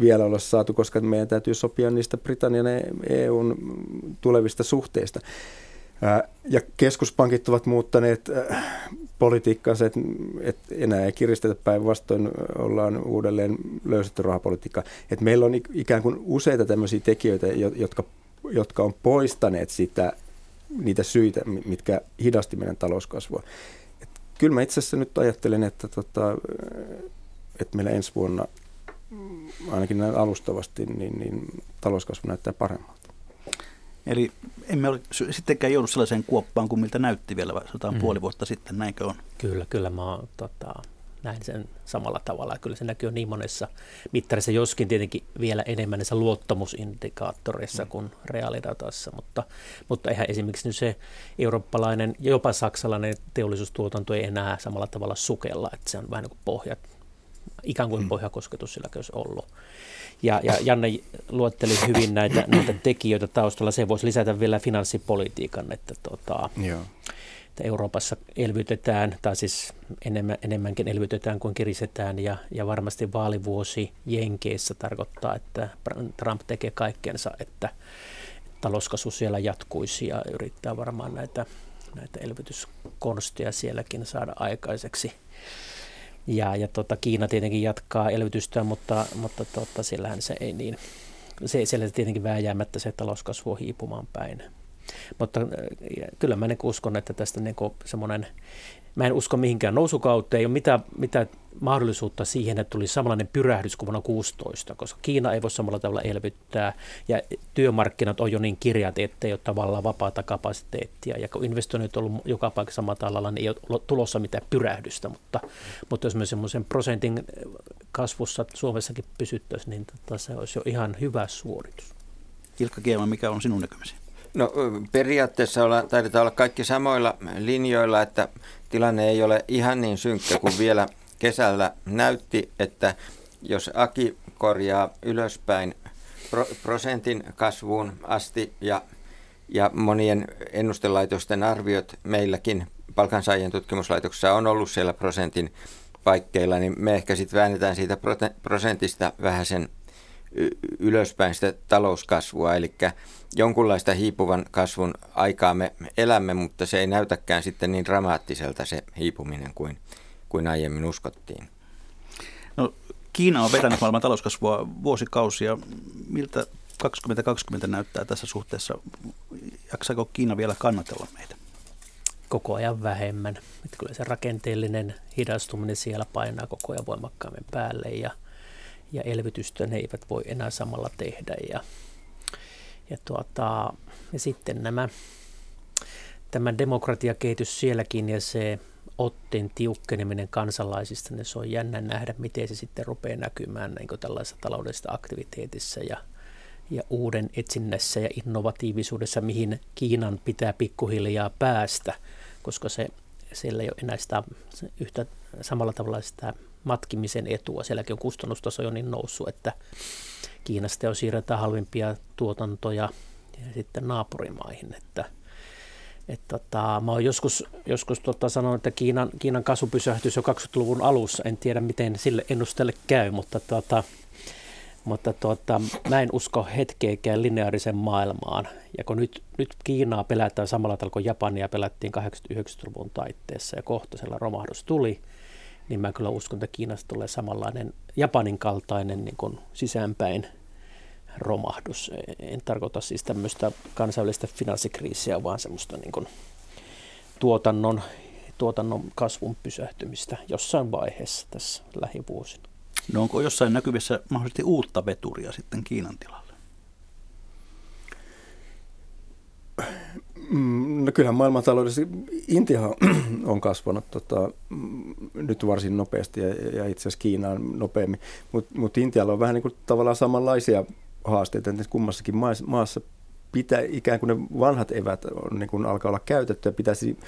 vielä olla saatu, koska meidän täytyy sopia niistä Britannian ja EUn tulevista suhteista. Ja keskuspankit ovat muuttaneet politiikkaansa, että, enää ei kiristetä päinvastoin, ollaan uudelleen löysetty rahapolitiikkaa. Että meillä on ikään kuin useita tämmöisiä tekijöitä, jotka, jotka on poistaneet sitä, niitä syitä, mitkä hidasti meidän talouskasvua. Et kyllä mä itse asiassa nyt ajattelen, että, tota, että meillä ensi vuonna, ainakin näin alustavasti, niin, niin talouskasvu näyttää paremmalta. Eli emme ole sittenkään joudu sellaiseen kuoppaan kuin miltä näytti vielä sanotaan mm. puoli vuotta sitten, näinkö on? Kyllä, kyllä mä oon, tota, näin sen samalla tavalla. Kyllä se näkyy niin monessa mittarissa, joskin tietenkin vielä enemmän näissä luottamusindikaattoreissa mm. kuin reaalidatassa, mutta, mutta eihän esimerkiksi nyt se eurooppalainen, jopa saksalainen teollisuustuotanto ei enää samalla tavalla sukella, että se on vähän niin kuin pohjat, ikään kuin mm. pohjakosketus silläkin olisi ollut. Ja, ja Janne luotteli hyvin näitä, näitä tekijöitä taustalla. Se voisi lisätä vielä finanssipolitiikan, että, tota, Joo. Että Euroopassa elvytetään, tai siis enemmän, enemmänkin elvytetään kuin kirisetään, ja, ja varmasti vaalivuosi Jenkeissä tarkoittaa, että Trump tekee kaikkensa, että talouskasvu siellä jatkuisi ja yrittää varmaan näitä, näitä elvytyskonsteja sielläkin saada aikaiseksi. Ja, ja tota, Kiina tietenkin jatkaa elvytystä, mutta, mutta tota, siellähän se ei niin, se, siellä tietenkin vääjäämättä se talouskasvu on hiipumaan päin. Mutta äh, kyllä mä niin uskon, että tästä niin semmoinen Mä en usko mihinkään nousukauteen, ei ole mitään, mitään mahdollisuutta siihen, että tuli samanlainen pyrähdys kuin vuonna 16, koska Kiina ei voi samalla tavalla elvyttää ja työmarkkinat on jo niin kirjat, ettei ole tavallaan vapaata kapasiteettia. Ja kun investoinnit on ollut joka paikassa matalalla, niin ei ole tulossa mitään pyrähdystä, mutta, mutta jos me semmoisen prosentin kasvussa Suomessakin pysyttäisiin, niin tota, se olisi jo ihan hyvä suoritus. Ilkka Kiema, mikä on sinun näkemysi? No periaatteessa olla, taidetaan olla kaikki samoilla linjoilla, että tilanne ei ole ihan niin synkkä kuin vielä kesällä näytti, että jos Aki korjaa ylöspäin prosentin kasvuun asti ja, ja monien ennustelaitosten arviot meilläkin palkansaajien tutkimuslaitoksessa on ollut siellä prosentin paikkeilla, niin me ehkä sitten väännetään siitä prosentista vähän sen ylöspäin sitä talouskasvua. Eli jonkunlaista hiipuvan kasvun aikaa me elämme, mutta se ei näytäkään sitten niin dramaattiselta se hiipuminen kuin, kuin aiemmin uskottiin. No, Kiina on vetänyt maailman talouskasvua vuosikausia. Miltä 2020 näyttää tässä suhteessa? Jaksaako Kiina vielä kannatella meitä? Koko ajan vähemmän. Että kyllä se rakenteellinen hidastuminen siellä painaa koko ajan voimakkaammin päälle ja, ja elvytystä ne eivät voi enää samalla tehdä. Ja, ja, tuota, ja sitten nämä, tämä demokratiakehitys sielläkin ja se otteen tiukkeneminen kansalaisista, niin se on jännä nähdä, miten se sitten rupeaa näkymään niin tällaisessa taloudellisessa aktiviteetissa ja, ja uuden etsinnässä ja innovatiivisuudessa, mihin Kiinan pitää pikkuhiljaa päästä, koska se, siellä ei ole enää sitä yhtä samalla tavalla sitä matkimisen etua. Sielläkin on kustannustaso jo niin noussut, että Kiinasta jo siirretään halvimpia tuotantoja ja sitten naapurimaihin, että – et tota, mä oon joskus, joskus tota sanonut, että Kiinan, Kiinan kasvu pysähtyisi jo 20-luvun alussa. En tiedä, miten sille ennusteelle käy, mutta, tota, mutta tota, mä en usko hetkeäkään lineaarisen maailmaan. Ja kun nyt, nyt Kiinaa pelätään samalla tavalla kuin Japania pelättiin 80-90-luvun taitteessa ja kohtaisella romahdus tuli, niin mä kyllä uskon, että Kiinasta tulee samanlainen Japanin kaltainen niin kuin sisäänpäin – romahdus. En tarkoita siis tämmöistä kansainvälistä finanssikriisiä, vaan semmoista niin kuin tuotannon, tuotannon kasvun pysähtymistä jossain vaiheessa tässä lähivuosina. No onko jossain näkyvissä mahdollisesti uutta veturia sitten Kiinan tilalle? Mm, no kyllähän maailmantaloudessa Intia on kasvanut tota, nyt varsin nopeasti ja, ja itse asiassa Kiinaan nopeammin, mutta mut Intialla on vähän niin kuin tavallaan samanlaisia haasteita, että kummassakin maassa pitää ikään kuin ne vanhat evät on, niin kuin alkaa olla käytetty ja pitäisi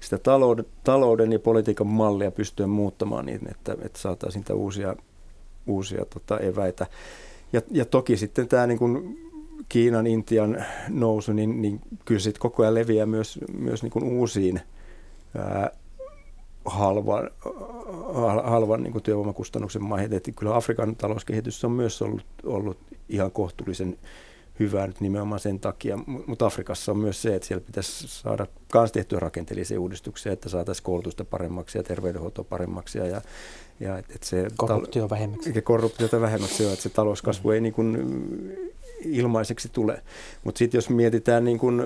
sitä talouden, talouden ja politiikan mallia pystyä muuttamaan niin, että, että saataisiin uusia, uusia tota, eväitä. Ja, ja toki sitten tämä niin kuin Kiinan, Intian nousu, niin, niin kyllä sitten koko ajan leviää myös, myös niin kuin uusiin ää, halvan, halvan niin kuin työvoimakustannuksen maihin. Että kyllä Afrikan talouskehitys on myös ollut, ollut ihan kohtuullisen hyvää nyt nimenomaan sen takia. Mutta Afrikassa on myös se, että siellä pitäisi saada myös tehtyä rakenteellisia uudistuksia, että saataisiin koulutusta paremmaksi ja terveydenhuoltoa paremmaksi. Ja, ja et, et se korruptio vähemmäksi. Ja korruptiota vähemmäksi, että se talouskasvu mm. ei niin kuin ilmaiseksi tule. Mutta sitten jos mietitään niin kun,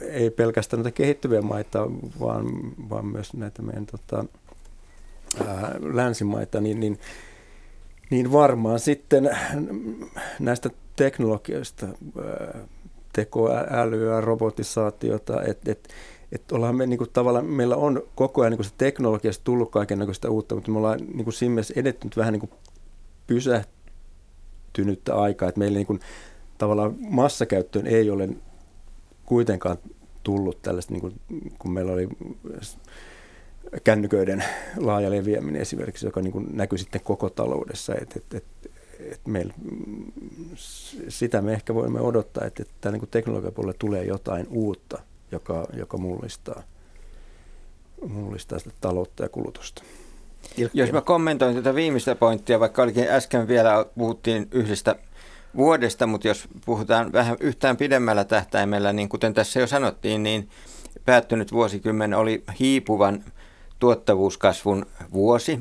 ei pelkästään näitä kehittyviä maita, vaan, vaan myös näitä meidän tota, ää, länsimaita, niin, niin niin varmaan sitten näistä teknologioista, tekoälyä, robotisaatiota, että et, et ollaan me niin kuin, tavallaan, meillä on koko ajan niin se teknologiasta tullut kaikenlaista uutta, mutta me ollaan niin kuin siinä mielessä edettynyt vähän niin kuin pysähtynyttä aikaa, että meillä niin kuin, tavallaan massakäyttöön ei ole kuitenkaan tullut tällaista, niin kuin, kun meillä oli kännyköiden laaja leviäminen esimerkiksi, joka niin kuin näkyy sitten koko taloudessa. Et, et, et, et meillä, sitä me ehkä voimme odottaa, että, että niin teknologiapuolella tulee jotain uutta, joka, joka mullistaa, mullistaa sitä taloutta ja kulutusta. Jos mä kommentoin tätä viimeistä pointtia, vaikka olikin äsken vielä puhuttiin yhdestä vuodesta, mutta jos puhutaan vähän yhtään pidemmällä tähtäimellä, niin kuten tässä jo sanottiin, niin päättynyt vuosikymmen oli hiipuvan tuottavuuskasvun vuosi.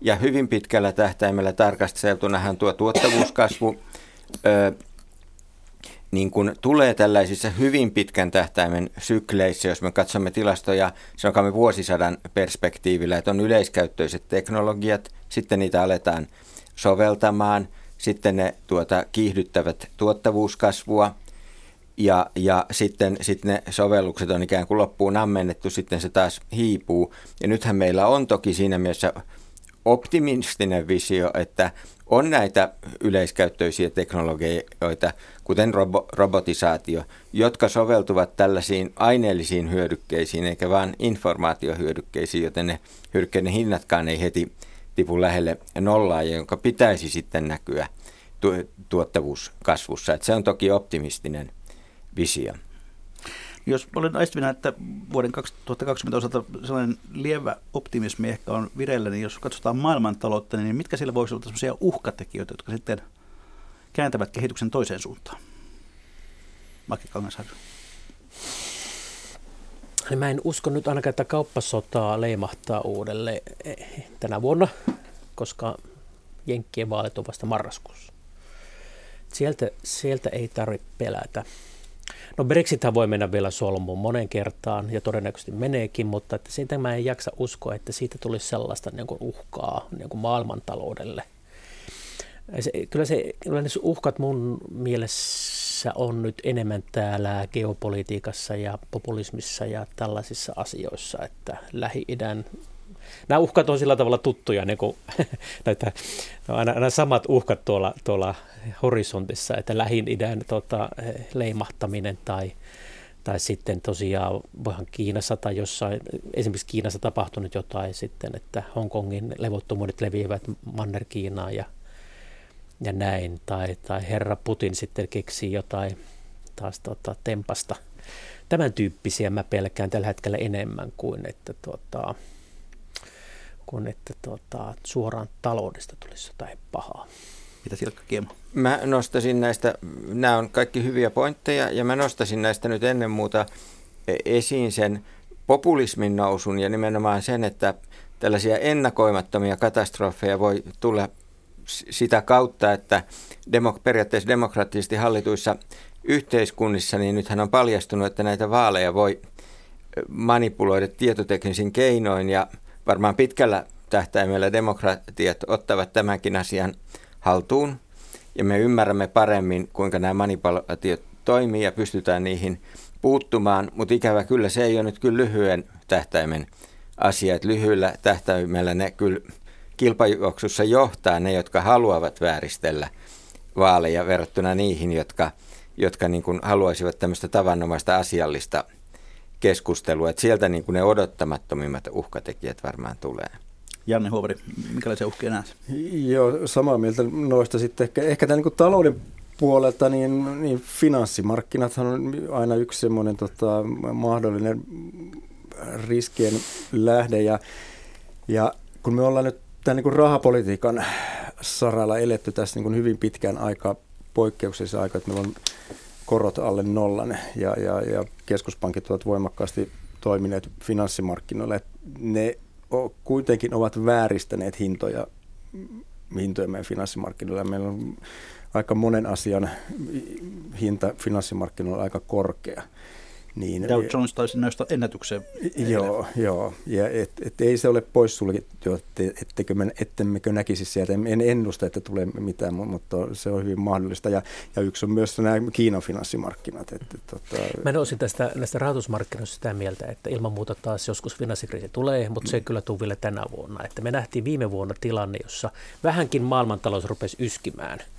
Ja hyvin pitkällä tähtäimellä tarkasteltunahan tuo tuottavuuskasvu ö, niin kun tulee tällaisissa hyvin pitkän tähtäimen sykleissä, jos me katsomme tilastoja, sanokamme vuosisadan perspektiivillä, että on yleiskäyttöiset teknologiat, sitten niitä aletaan soveltamaan, sitten ne tuota, kiihdyttävät tuottavuuskasvua – ja, ja sitten, sitten ne sovellukset on ikään kuin loppuun ammennettu, sitten se taas hiipuu. Ja nythän meillä on toki siinä mielessä optimistinen visio, että on näitä yleiskäyttöisiä teknologioita, kuten robo- robotisaatio, jotka soveltuvat tällaisiin aineellisiin hyödykkeisiin, eikä vain informaatiohyödykkeisiin, joten ne hyödykkeiden hinnatkaan ei heti tipu lähelle nollaa, jonka pitäisi sitten näkyä tuottavuuskasvussa. Että se on toki optimistinen visio. Jos olen aistivina, että vuoden 2020 osalta sellainen lievä optimismi ehkä on vireillä, niin jos katsotaan maailmantaloutta, niin mitkä siellä voisi olla sellaisia uhkatekijöitä, jotka sitten kääntävät kehityksen toiseen suuntaan? Maki Kangasharju. Niin mä en usko nyt ainakaan, että kauppasotaa leimahtaa uudelle eh, tänä vuonna, koska Jenkkien vaalit on vasta marraskuussa. Sieltä, sieltä ei tarvitse pelätä. No Brexithän voi mennä vielä solmuun monen kertaan ja todennäköisesti meneekin, mutta että siitä mä en jaksa uskoa, että siitä tulisi sellaista niin kuin uhkaa niin kuin maailmantaloudelle. Se, kyllä, se, kyllä ne uhkat mun mielessä on nyt enemmän täällä geopolitiikassa ja populismissa ja tällaisissa asioissa, että Lähi-idän nämä uhkat on sillä tavalla tuttuja, niin kuin, näitä, aina, aina samat uhkat tuolla, tuolla horisontissa, että lähin-idän tota, leimahtaminen tai, tai sitten tosiaan voihan Kiinassa tai jossain, esimerkiksi Kiinassa tapahtunut jotain sitten, että Hongkongin levottomuudet leviävät Manner-Kiinaan ja, ja näin, tai, tai herra Putin sitten keksii jotain taas tota, tempasta. Tämän tyyppisiä mä pelkään tällä hetkellä enemmän kuin että tota, kuin että tota, suoraan taloudesta tulisi jotain pahaa. Mitä Silkka Kiemo? Mä nostaisin näistä, nämä on kaikki hyviä pointteja, ja mä nostaisin näistä nyt ennen muuta esiin sen populismin nousun ja nimenomaan sen, että tällaisia ennakoimattomia katastrofeja voi tulla sitä kautta, että demok- periaatteessa demokraattisesti hallituissa yhteiskunnissa, niin nythän on paljastunut, että näitä vaaleja voi manipuloida tietoteknisin keinoin ja varmaan pitkällä tähtäimellä demokratiat ottavat tämänkin asian haltuun. Ja me ymmärrämme paremmin, kuinka nämä manipulaatiot toimii ja pystytään niihin puuttumaan, mutta ikävä kyllä se ei ole nyt kyllä lyhyen tähtäimen asia, että lyhyellä tähtäimellä ne kyllä kilpajuoksussa johtaa ne, jotka haluavat vääristellä vaaleja verrattuna niihin, jotka, jotka niin kuin haluaisivat tämmöistä tavanomaista asiallista keskustelua. Että sieltä niin kuin ne odottamattomimmat uhkatekijät varmaan tulee. Janne Huovari, minkälaisia uhkia näet? Joo, samaa mieltä noista sitten. Ehkä, ehkä tämän niin talouden puolelta, niin, niin finanssimarkkinathan on aina yksi semmoinen tota, mahdollinen riskien lähde. Ja, ja kun me ollaan nyt tämän niin rahapolitiikan saralla eletty tässä niin hyvin pitkään aikaa, poikkeuksellisen aikaa, että meillä on korot alle nollan ja, ja, ja keskuspankit ovat voimakkaasti toimineet finanssimarkkinoille. Ne kuitenkin ovat vääristäneet hintoja, hintoja meidän finanssimarkkinoilla. Meillä on aika monen asian hinta finanssimarkkinoilla aika korkea. Niin, Dow Jones taisi näistä ennätykseen. Joo, joo. Ja et, et ei se ole poissuljettu, etteikö me, ettemmekö näkisi sieltä. En ennusta, että tulee mitään, mutta se on hyvin mahdollista. Ja, ja yksi on myös nämä Kiinan finanssimarkkinat. Että, tota... Mä nousin tästä, näistä rahoitusmarkkinoista sitä mieltä, että ilman muuta taas joskus finanssikriisi tulee, mutta se ei kyllä tule vielä tänä vuonna. Että me nähtiin viime vuonna tilanne, jossa vähänkin maailmantalous rupesi yskimään –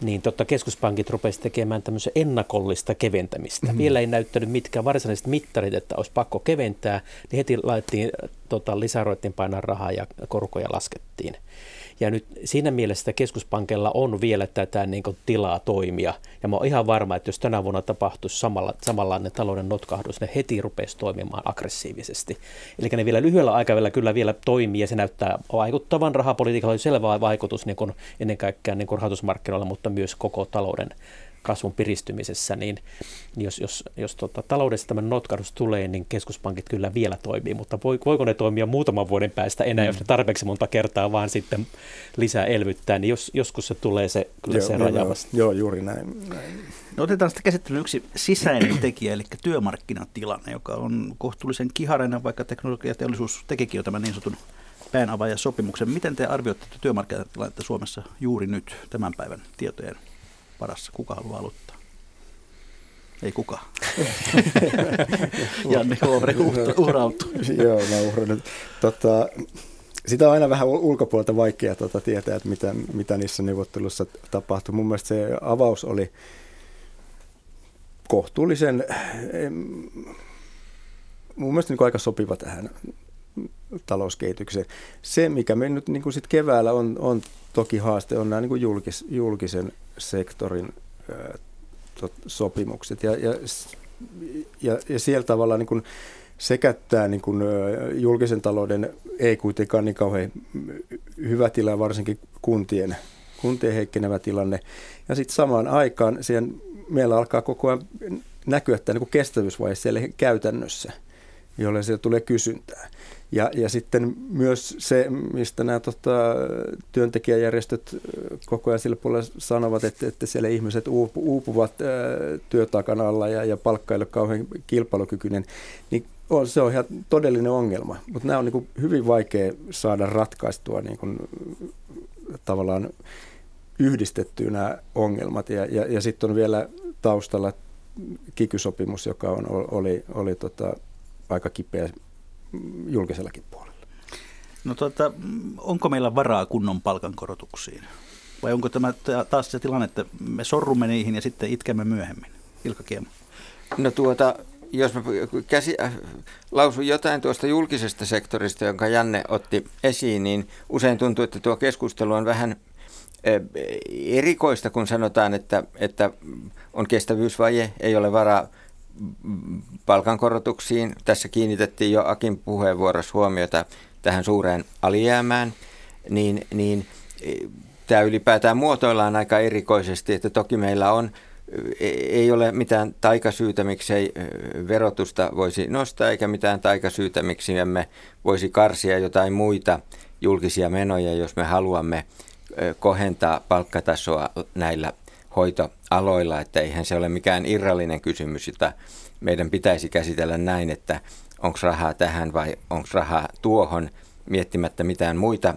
niin totta keskuspankit rupesivat tekemään tämmöisen ennakollista keventämistä. Mm-hmm. Vielä ei näyttänyt mitkään varsinaiset mittarit, että olisi pakko keventää, niin heti laitettiin tota, lisäroittiin painaa rahaa ja korkoja laskettiin. Ja nyt siinä mielessä keskuspankilla on vielä tätä niin kuin, tilaa toimia. Ja mä oon ihan varma, että jos tänä vuonna tapahtuisi samalla, samanlainen talouden notkahdus, ne heti rupesi toimimaan aggressiivisesti. Eli ne vielä lyhyellä aikavälillä kyllä vielä toimii ja se näyttää vaikuttavan. Rahapolitiikalla on selvä vaikutus niin kuin, ennen kaikkea niin kuin rahoitusmarkkinoilla, mutta myös koko talouden kasvun piristymisessä, niin, niin jos, jos, jos tota, taloudessa tämmöinen notkahdus tulee, niin keskuspankit kyllä vielä toimii, mutta voiko ne toimia muutaman vuoden päästä enää, mm. jos ne tarpeeksi monta kertaa vaan sitten lisää elvyttää, niin jos, joskus se tulee se, kyllä joo, se raja joo, joo, juuri näin. näin. No otetaan sitten käsittelyyn yksi sisäinen tekijä, eli työmarkkinatilanne, joka on kohtuullisen kihareinen, vaikka teknologiateollisuus tekikin jo tämän niin sanotun päänavaajasopimuksen. Miten te arvioitte työmarkkinatilannetta Suomessa juuri nyt tämän päivän tietojen varassa. Kuka haluaa aloittaa? Ei kukaan. Janne Huoveri uhrautuu. Joo, mä uhrannut. Tota, sitä on aina vähän ulkopuolelta vaikea tota, tietää, että mitä, mitä niissä neuvotteluissa tapahtui. Mun mielestä se avaus oli kohtuullisen, mun mielestä niin aika sopiva tähän talouskehitykseen. Se, mikä me nyt niin kuin sit keväällä on, on toki haaste, on nämä niin kuin julkis, julkisen sektorin ää, tot, sopimukset. Ja, ja, ja, ja siellä tavallaan niin kuin sekä tämä niin kuin, julkisen talouden ei kuitenkaan niin kauhean hyvä tila, varsinkin kuntien kuntien heikkenevä tilanne. Ja sitten samaan aikaan siihen meillä alkaa koko ajan näkyä tämä niin kestävyysvaihe siellä käytännössä, jolle siellä tulee kysyntää. Ja, ja sitten myös se, mistä nämä tota, työntekijäjärjestöt koko ajan sillä puolella sanovat, että, että siellä ihmiset uupu, uupuvat ää, työtakan alla ja, ja palkka ei ole kauhean kilpailukykyinen, niin on, se on ihan todellinen ongelma. Mutta nämä on niin hyvin vaikea saada ratkaistua niin kuin, tavallaan yhdistettyä nämä ongelmat. Ja, ja, ja sitten on vielä taustalla kikysopimus, joka on, oli, oli tota, aika kipeä julkisellakin puolella. No tuota, onko meillä varaa kunnon palkankorotuksiin? Vai onko tämä taas se tilanne, että me sorrumme niihin ja sitten itkemme myöhemmin? Ilkka Kiemo. No tuota, jos mä käsi, äh, lausun jotain tuosta julkisesta sektorista, jonka Janne otti esiin, niin usein tuntuu, että tuo keskustelu on vähän äh, erikoista, kun sanotaan, että, että on kestävyysvaje, ei ole varaa palkankorotuksiin. Tässä kiinnitettiin jo Akin puheenvuorossa huomiota tähän suureen alijäämään, niin, niin e, tämä ylipäätään muotoillaan aika erikoisesti, että toki meillä on e, ei ole mitään taikasyytä, miksei e, verotusta voisi nostaa, eikä mitään taikasyytä, miksi emme voisi karsia jotain muita julkisia menoja, jos me haluamme kohentaa palkkatasoa näillä hoitoaloilla, että eihän se ole mikään irrallinen kysymys, jota meidän pitäisi käsitellä näin, että onko rahaa tähän vai onko rahaa tuohon, miettimättä mitään muita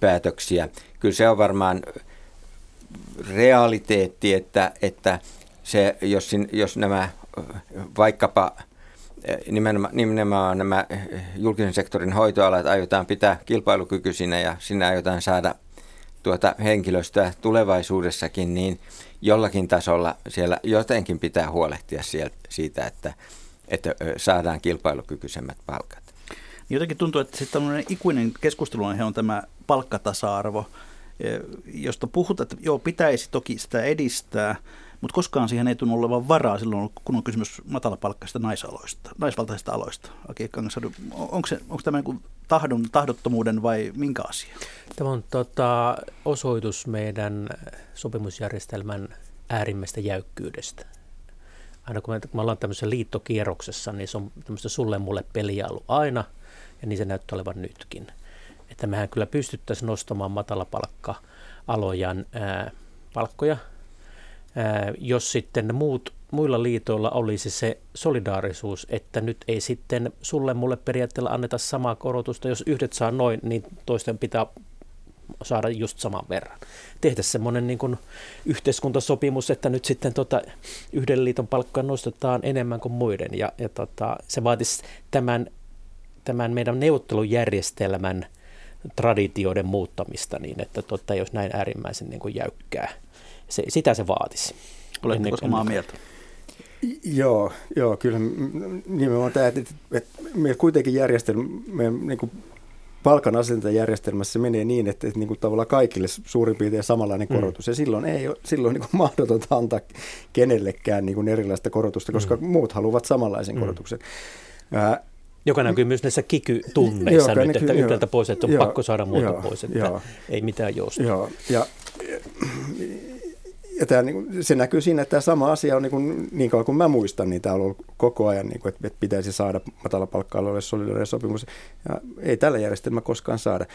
päätöksiä. Kyllä se on varmaan realiteetti, että, että se, jos, jos nämä vaikkapa nimenomaan, nimenomaan nämä julkisen sektorin hoitoalat aiotaan pitää kilpailukykyisinä ja sinne aiotaan saada tuota henkilöstöä tulevaisuudessakin, niin jollakin tasolla siellä jotenkin pitää huolehtia siitä, että, että saadaan kilpailukykyisemmät palkat. Niin jotenkin tuntuu, että sitten tämmöinen ikuinen keskustelu on tämä palkkatasa-arvo, e, josta puhutaan, että joo, pitäisi toki sitä edistää, mutta koskaan siihen ei tunnu olevan varaa silloin, kun on kysymys matalapalkkaista naisaloista, naisvaltaisista aloista. onko, se, onko tämä niin tahdon, tahdottomuuden vai minkä asia? Tämä on tota, osoitus meidän sopimusjärjestelmän äärimmäistä jäykkyydestä. Aina kun me, kun me ollaan tämmöisessä liittokierroksessa, niin se on tämmöistä sulle mulle peliä ollut aina, ja niin se näyttää olevan nytkin. Että mehän kyllä pystyttäisiin nostamaan matalapalkka-alojan ää, palkkoja – jos sitten muut, muilla liitoilla olisi se solidaarisuus, että nyt ei sitten sulle mulle periaatteella anneta samaa korotusta. Jos yhdet saa noin, niin toisten pitää saada just saman verran. Tehdä semmoinen niin kuin yhteiskuntasopimus, että nyt sitten tota, yhden liiton palkkaa nostetaan enemmän kuin muiden. Ja, ja tota, se vaatisi tämän, tämän meidän neuvottelujärjestelmän traditioiden muuttamista niin, että tota, jos näin äärimmäisen niin kuin jäykkää se, sitä se vaatisi. Oletteko samaa mieltä? Joo, joo, kyllä nimenomaan tämä, että, että meillä kuitenkin järjestelmä, meidän niin kuin palkan asentajärjestelmässä se menee niin, että, että niin kuin tavallaan kaikille suurin piirtein samanlainen mm. korotus. Mm. Ja silloin ei ole silloin niin kuin mahdotonta antaa kenellekään niin kuin erilaista korotusta, koska mm. muut haluavat samanlaisen mm. korotuksen. Ää, joka näkyy myös näissä kiky-tunneissa nyt, että yhdeltä pois, että on joo, pakko saada muuta joo, pois, että joo, ei mitään joustoa. Joo, ja ja tämä, niin se näkyy siinä, että tämä sama asia on niin, kuin, niin kauan kuin mä muistan, niin tämä on ollut koko ajan, niin kuin, että pitäisi saada matalapalkka-alueelle solidaarinen sopimus. Ja ei tällä järjestelmä koskaan saada.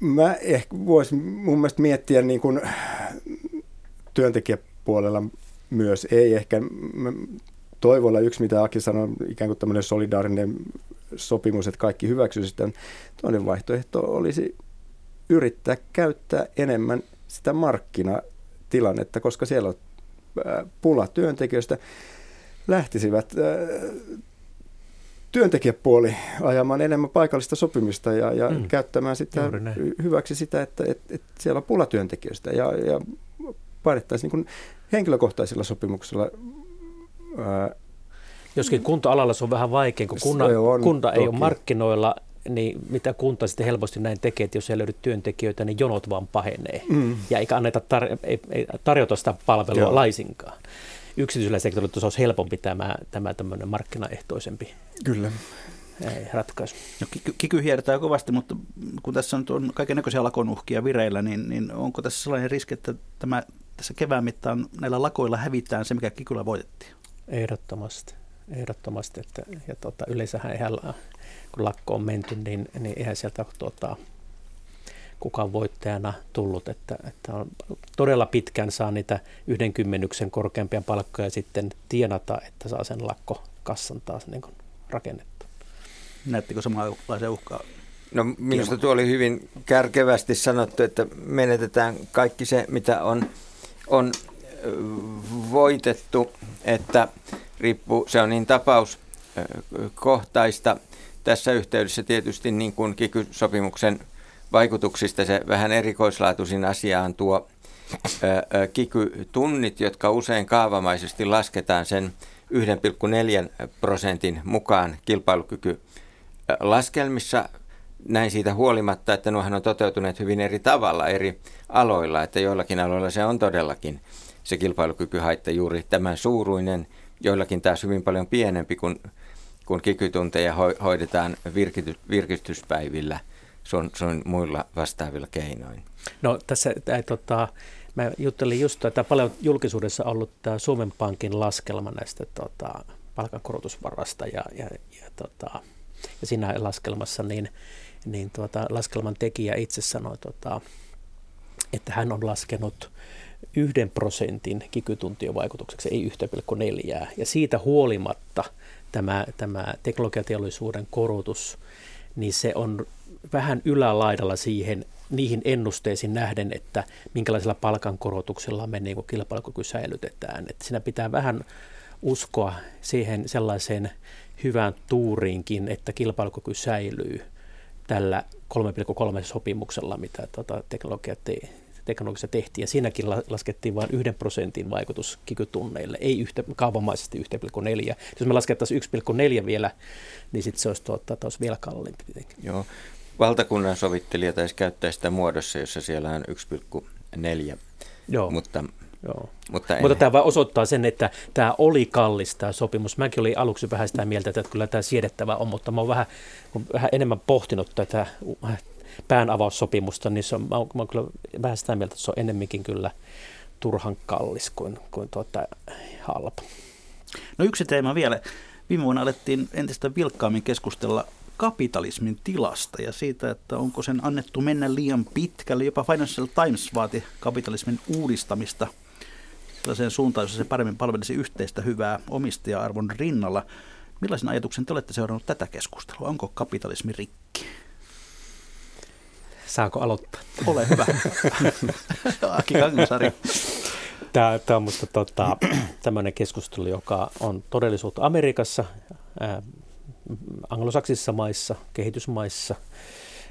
Mä ehkä voisin mun mielestä miettiä niin kuin työntekijäpuolella myös, ei ehkä toivolla yksi, mitä Aki sanoi, ikään kuin tämmöinen solidaarinen sopimus, että kaikki hyväksyisivät sitä. Toinen vaihtoehto olisi yrittää käyttää enemmän sitä markkina tilannetta, koska siellä on pula työntekijöistä, lähtisivät työntekijäpuoli ajamaan enemmän paikallista sopimista ja, ja mm. käyttämään sitä hyväksi sitä, että, että, että siellä on pula työntekijöistä ja, ja painettaisiin niin henkilökohtaisilla sopimuksilla ää, Joskin kunta-alalla se on vähän vaikea, kun kunna, kunta toki. ei ole markkinoilla niin mitä kunta sitten helposti näin tekee, että jos ei löydy työntekijöitä, niin jonot vaan pahenee. Mm. Ja eikä anneta tar- ei, ei tarjota sitä palvelua Joo. laisinkaan. Yksityisellä sektorilla olisi helpompi tämä, tämä tämmöinen markkinaehtoisempi Kyllä. ratkaisu. No, kiky hiertää kovasti, mutta kun tässä on, on kaiken näköisiä lakonuhkia vireillä, niin, niin onko tässä sellainen riski, että tämä, tässä kevään mittaan näillä lakoilla hävitään se, mikä kikyllä voitettiin? Ehdottomasti. Ehdottomasti. Että, ja tota, yleensähän eihän, kun lakko on menty, niin, niin eihän sieltä tota, kukaan voittajana tullut, että, että on todella pitkään saa niitä yhden kymmenyksen korkeampia palkkoja sitten tienata, että saa sen lakkokassan taas niin kuin rakennettu. Näettekö samanlaisen uhkaa? No minusta tuo oli hyvin kärkevästi sanottu, että menetetään kaikki se, mitä on, on voitettu, että riippuu, se on niin tapauskohtaista. Tässä yhteydessä tietysti niin kuin kiky-sopimuksen vaikutuksista se vähän erikoislaatuisin asiaan tuo kiky-tunnit, jotka usein kaavamaisesti lasketaan sen 1,4 prosentin mukaan kilpailukyky laskelmissa. Näin siitä huolimatta, että nuohan on toteutuneet hyvin eri tavalla eri aloilla, että joillakin aloilla se on todellakin se kilpailukykyhaitta juuri tämän suuruinen, joillakin taas hyvin paljon pienempi, kun, kun kikytunteja hoidetaan virkistyspäivillä – sun, sun muilla vastaavilla keinoin? No tässä äh, tota, mä juttelin just, että paljon julkisuudessa ollut tämä Suomen Pankin laskelma näistä tota, palkankorotusvarasta ja, ja, ja, tota, ja siinä laskelmassa niin, niin tuota, laskelman tekijä itse sanoi, tota, että hän on laskenut yhden prosentin kikytuntien vaikutukseksi, ei 1,4. Ja siitä huolimatta tämä, tämä teknologiateollisuuden korotus, niin se on vähän ylälaidalla siihen, niihin ennusteisiin nähden, että minkälaisella palkankorotuksella me niin kilpailukyky säilytetään. Että siinä pitää vähän uskoa siihen sellaiseen hyvään tuuriinkin, että kilpailukyky säilyy tällä 3,3 sopimuksella, mitä tuota teknologia te, teknologiassa tehtiin. Ja siinäkin laskettiin vain yhden prosentin vaikutus kikytunneille, ei yhtä, kaavamaisesti 1,4. Jos me laskettaisiin 1,4 vielä, niin sitten se olisi, tuota, olisi vielä kalliimpi tietenkin. Joo, valtakunnan sovittelija taisi käyttää sitä muodossa, jossa siellä on 1,4. Joo. Mutta, Joo. Mutta, mutta tämä vain osoittaa sen, että tämä oli kallis tämä sopimus. Mäkin olin aluksi vähän sitä mieltä, että kyllä tämä siedettävä on, mutta mä olen vähän, vähän enemmän pohtinut tätä päänavaussopimusta, niin se on, mä, olen, mä olen kyllä vähän sitä mieltä, että se on enemmänkin kyllä turhan kallis kuin, kuin tuota, halpa. No yksi teema vielä. Viime vuonna alettiin entistä vilkkaammin keskustella kapitalismin tilasta ja siitä, että onko sen annettu mennä liian pitkälle. Jopa Financial Times vaati kapitalismin uudistamista sellaiseen suuntaan, jossa se paremmin palvelisi yhteistä hyvää omistaja-arvon rinnalla. Millaisen ajatuksen te olette seurannut tätä keskustelua? Onko kapitalismi rikki? Saako aloittaa? Ole hyvä. Aki Kangasari. Tämä, tämä on minusta tota, tämmöinen keskustelu, joka on todellisuutta Amerikassa, anglosaksisissa maissa, kehitysmaissa,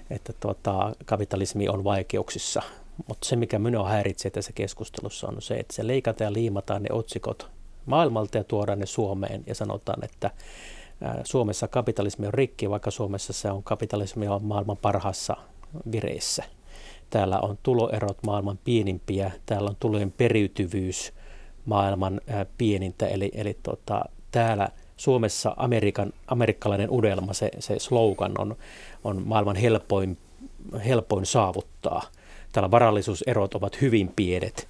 että tuota, kapitalismi on vaikeuksissa. Mutta se, mikä minua häiritsee tässä keskustelussa, on se, että se leikataan ja liimataan ne otsikot maailmalta ja tuodaan ne Suomeen ja sanotaan, että Suomessa kapitalismi on rikki, vaikka Suomessa se on kapitalismi on maailman parhaassa vireissä. Täällä on tuloerot maailman pienimpiä, täällä on tulojen periytyvyys maailman pienintä, eli, eli tota, täällä – Suomessa Amerikan, amerikkalainen udelma, se, se slogan on, on maailman helpoin, helpoin saavuttaa. Täällä varallisuuserot ovat hyvin pienet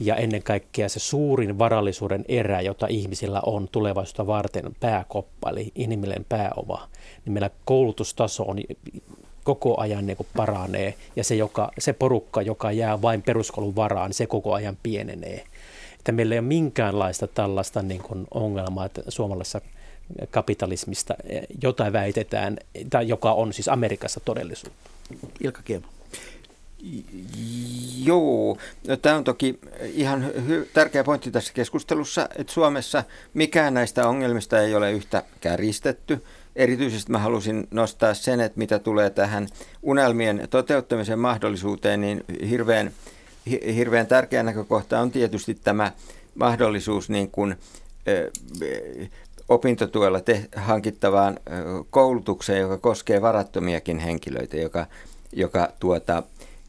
ja ennen kaikkea se suurin varallisuuden erä, jota ihmisillä on tulevaisuutta varten, pääkoppa, eli inhimillinen pääoma, niin meillä koulutustaso on koko ajan niin paranee ja se, joka, se porukka, joka jää vain peruskoulun varaan, se koko ajan pienenee että meillä ei ole minkäänlaista tällaista niin kuin ongelmaa, että suomalaisessa kapitalismista jotain väitetään, tai joka on siis Amerikassa todellisuutta. Ilkka Kiema. Joo, no, tämä on toki ihan hy- tärkeä pointti tässä keskustelussa, että Suomessa mikään näistä ongelmista ei ole yhtä kärjistetty. Erityisesti mä halusin nostaa sen, että mitä tulee tähän unelmien toteuttamisen mahdollisuuteen, niin hirveän hirveän tärkeä näkökohta on tietysti tämä mahdollisuus niin kuin, opintotuella te, hankittavaan koulutukseen, joka koskee varattomiakin henkilöitä, joka, joka, tuota,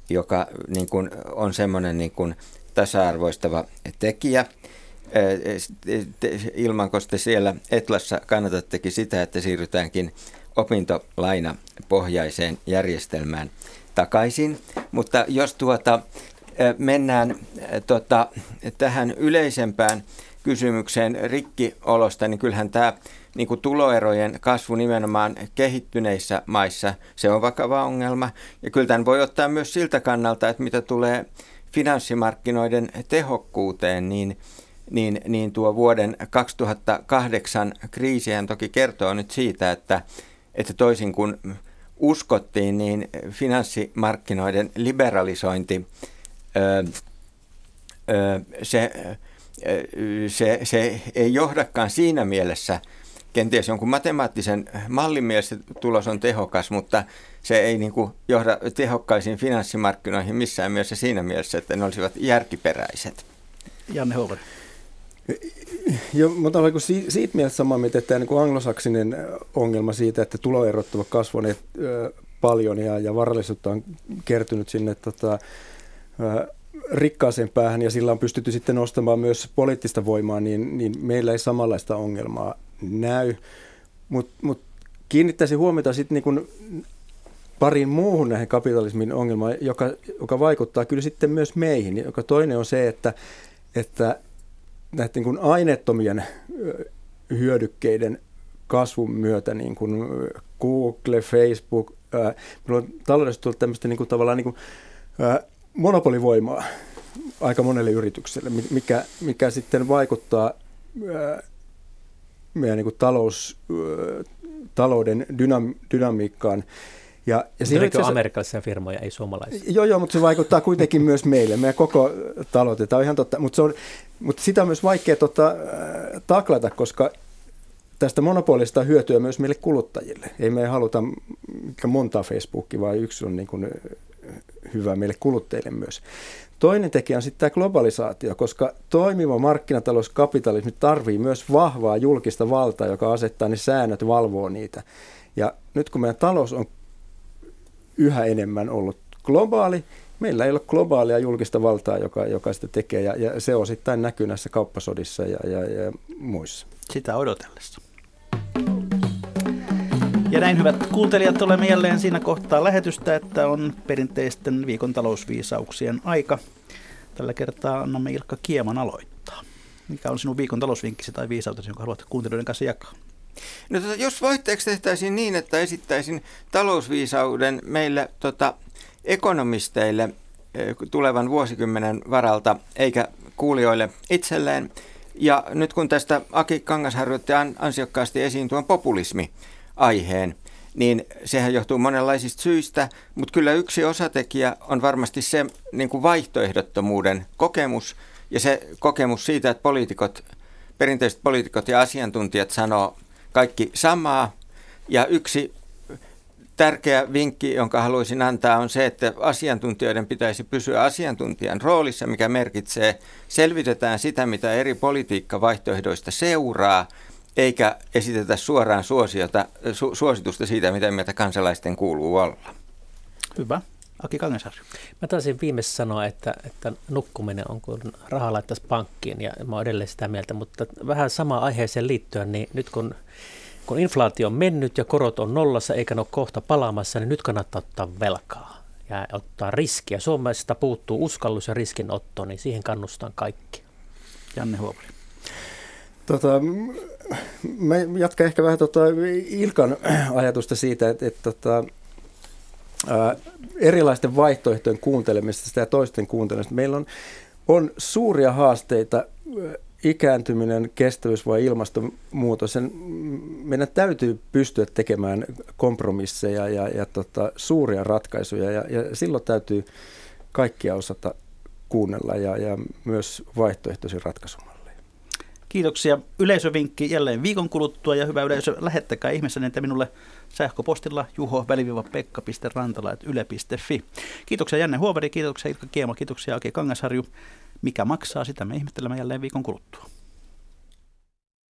joka niin kuin on semmoinen niin kuin tasa-arvoistava tekijä. Ilman, koska siellä Etlassa kannatattekin sitä, että siirrytäänkin opintolainapohjaiseen järjestelmään takaisin. Mutta jos tuota, mennään tota, tähän yleisempään kysymykseen rikkiolosta, niin kyllähän tämä niin kuin tuloerojen kasvu nimenomaan kehittyneissä maissa, se on vakava ongelma. Ja kyllä tämän voi ottaa myös siltä kannalta, että mitä tulee finanssimarkkinoiden tehokkuuteen, niin, niin, niin tuo vuoden 2008 kriisihän toki kertoo nyt siitä, että, että toisin kuin uskottiin, niin finanssimarkkinoiden liberalisointi, öö, öö, se, se, se ei johdakaan siinä mielessä kenties jonkun matemaattisen mallin mielessä tulos on tehokas, mutta se ei niin kuin johda tehokkaisiin finanssimarkkinoihin missään mielessä siinä mielessä, että ne olisivat järkiperäiset. Janne Hover. Joo, mutta olen siitä mielessä samaa mieltä, että tämä niin anglosaksinen ongelma siitä, että tuloerot ovat kasvaneet paljon ja, ja varallisuutta on kertynyt sinne tota, rikkaaseen päähän ja sillä on pystytty sitten nostamaan myös poliittista voimaa, niin, niin meillä ei samanlaista ongelmaa näy. Mutta mut kiinnittäisin huomiota sitten niin pariin muuhun näihin kapitalismin ongelmaan, joka, joka vaikuttaa kyllä sitten myös meihin. Joka toinen on se, että, että näiden niin aineettomien hyödykkeiden kasvun myötä, niin kuin Google, Facebook, ää, on taloudessa tullut tämmöistä niin kuin, tavallaan niin kuin, ää, monopolivoimaa aika monelle yritykselle, mikä, mikä sitten vaikuttaa ää, meidän niin kuin talous, talouden dynam, dynamiikkaan. Ja, ja siinä itse amerikkalaisia firmoja, ei suomalaisia. Joo, joo, mutta se vaikuttaa kuitenkin myös meille, meidän koko talouteen. Tämä on ihan totta, mutta, se on, mutta sitä on myös vaikea tota, taklata, koska tästä monopolista hyötyä myös meille kuluttajille. Ei me haluta monta Facebookia, vaan yksi on niin kuin hyvä meille kuluttajille myös. Toinen tekijä on sitten tämä globalisaatio, koska toimiva markkinatalouskapitalismi tarvii myös vahvaa julkista valtaa, joka asettaa ne säännöt, valvoo niitä. Ja nyt kun meidän talous on yhä enemmän ollut globaali, meillä ei ole globaalia julkista valtaa, joka, joka sitä tekee, ja, ja se osittain näkyy näissä kauppasodissa ja, ja, ja muissa. Sitä odotellessa. Ja näin hyvät kuuntelijat, olemme jälleen siinä kohtaa lähetystä, että on perinteisten viikon talousviisauksien aika. Tällä kertaa annamme Ilkka Kieman aloittaa. Mikä on sinun viikon talousvinkkisi tai viisautesi, jonka haluat kuuntelijoiden kanssa jakaa? No, tota, jos vaihteeksi tehtäisiin niin, että esittäisin talousviisauden meille tota, ekonomisteille eh, tulevan vuosikymmenen varalta, eikä kuulijoille itselleen. Ja nyt kun tästä Aki Kangasharju otti ansiokkaasti esiin tuon populismi, aiheen, niin sehän johtuu monenlaisista syistä, mutta kyllä yksi osatekijä on varmasti se niin kuin vaihtoehdottomuuden kokemus ja se kokemus siitä, että poliitikot, perinteiset poliitikot ja asiantuntijat sanoo kaikki samaa. Ja yksi tärkeä vinkki, jonka haluaisin antaa, on se, että asiantuntijoiden pitäisi pysyä asiantuntijan roolissa, mikä merkitsee, selvitetään sitä, mitä eri politiikkavaihtoehdoista seuraa, eikä esitetä suoraan suositusta siitä, mitä mieltä kansalaisten kuuluu olla. Hyvä. Aki Kangasarju. Mä taisin viimeisessä sanoa, että, että nukkuminen on kuin raha laittaisi pankkiin ja mä oon edelleen sitä mieltä, mutta vähän sama aiheeseen liittyen, niin nyt kun, kun inflaatio on mennyt ja korot on nollassa eikä ne ole kohta palaamassa, niin nyt kannattaa ottaa velkaa ja ottaa riskiä. Suomesta puuttuu uskallus ja riskinotto, niin siihen kannustan kaikki. Janne Huopari. Tota, mä jatkan ehkä vähän tota Ilkan ajatusta siitä, että, että tota, erilaisten vaihtoehtojen kuuntelemisesta ja toisten kuuntelemisesta. Meillä on, on suuria haasteita, ikääntyminen, kestävyys vai ilmastonmuutos. Sen, meidän täytyy pystyä tekemään kompromisseja ja, ja tota, suuria ratkaisuja ja, ja silloin täytyy kaikkia osata kuunnella ja, ja myös vaihtoehtoisia ratkaisuja. Kiitoksia. Yleisövinkki jälleen viikon kuluttua ja hyvä yleisö, lähettäkää ihmeessä että minulle sähköpostilla juho-pekka.rantala.yle.fi. Kiitoksia Janne Huoveri, kiitoksia Ilkka Kiemo, kiitoksia Aki Kangasharju. Mikä maksaa, sitä me ihmettelemme jälleen viikon kuluttua.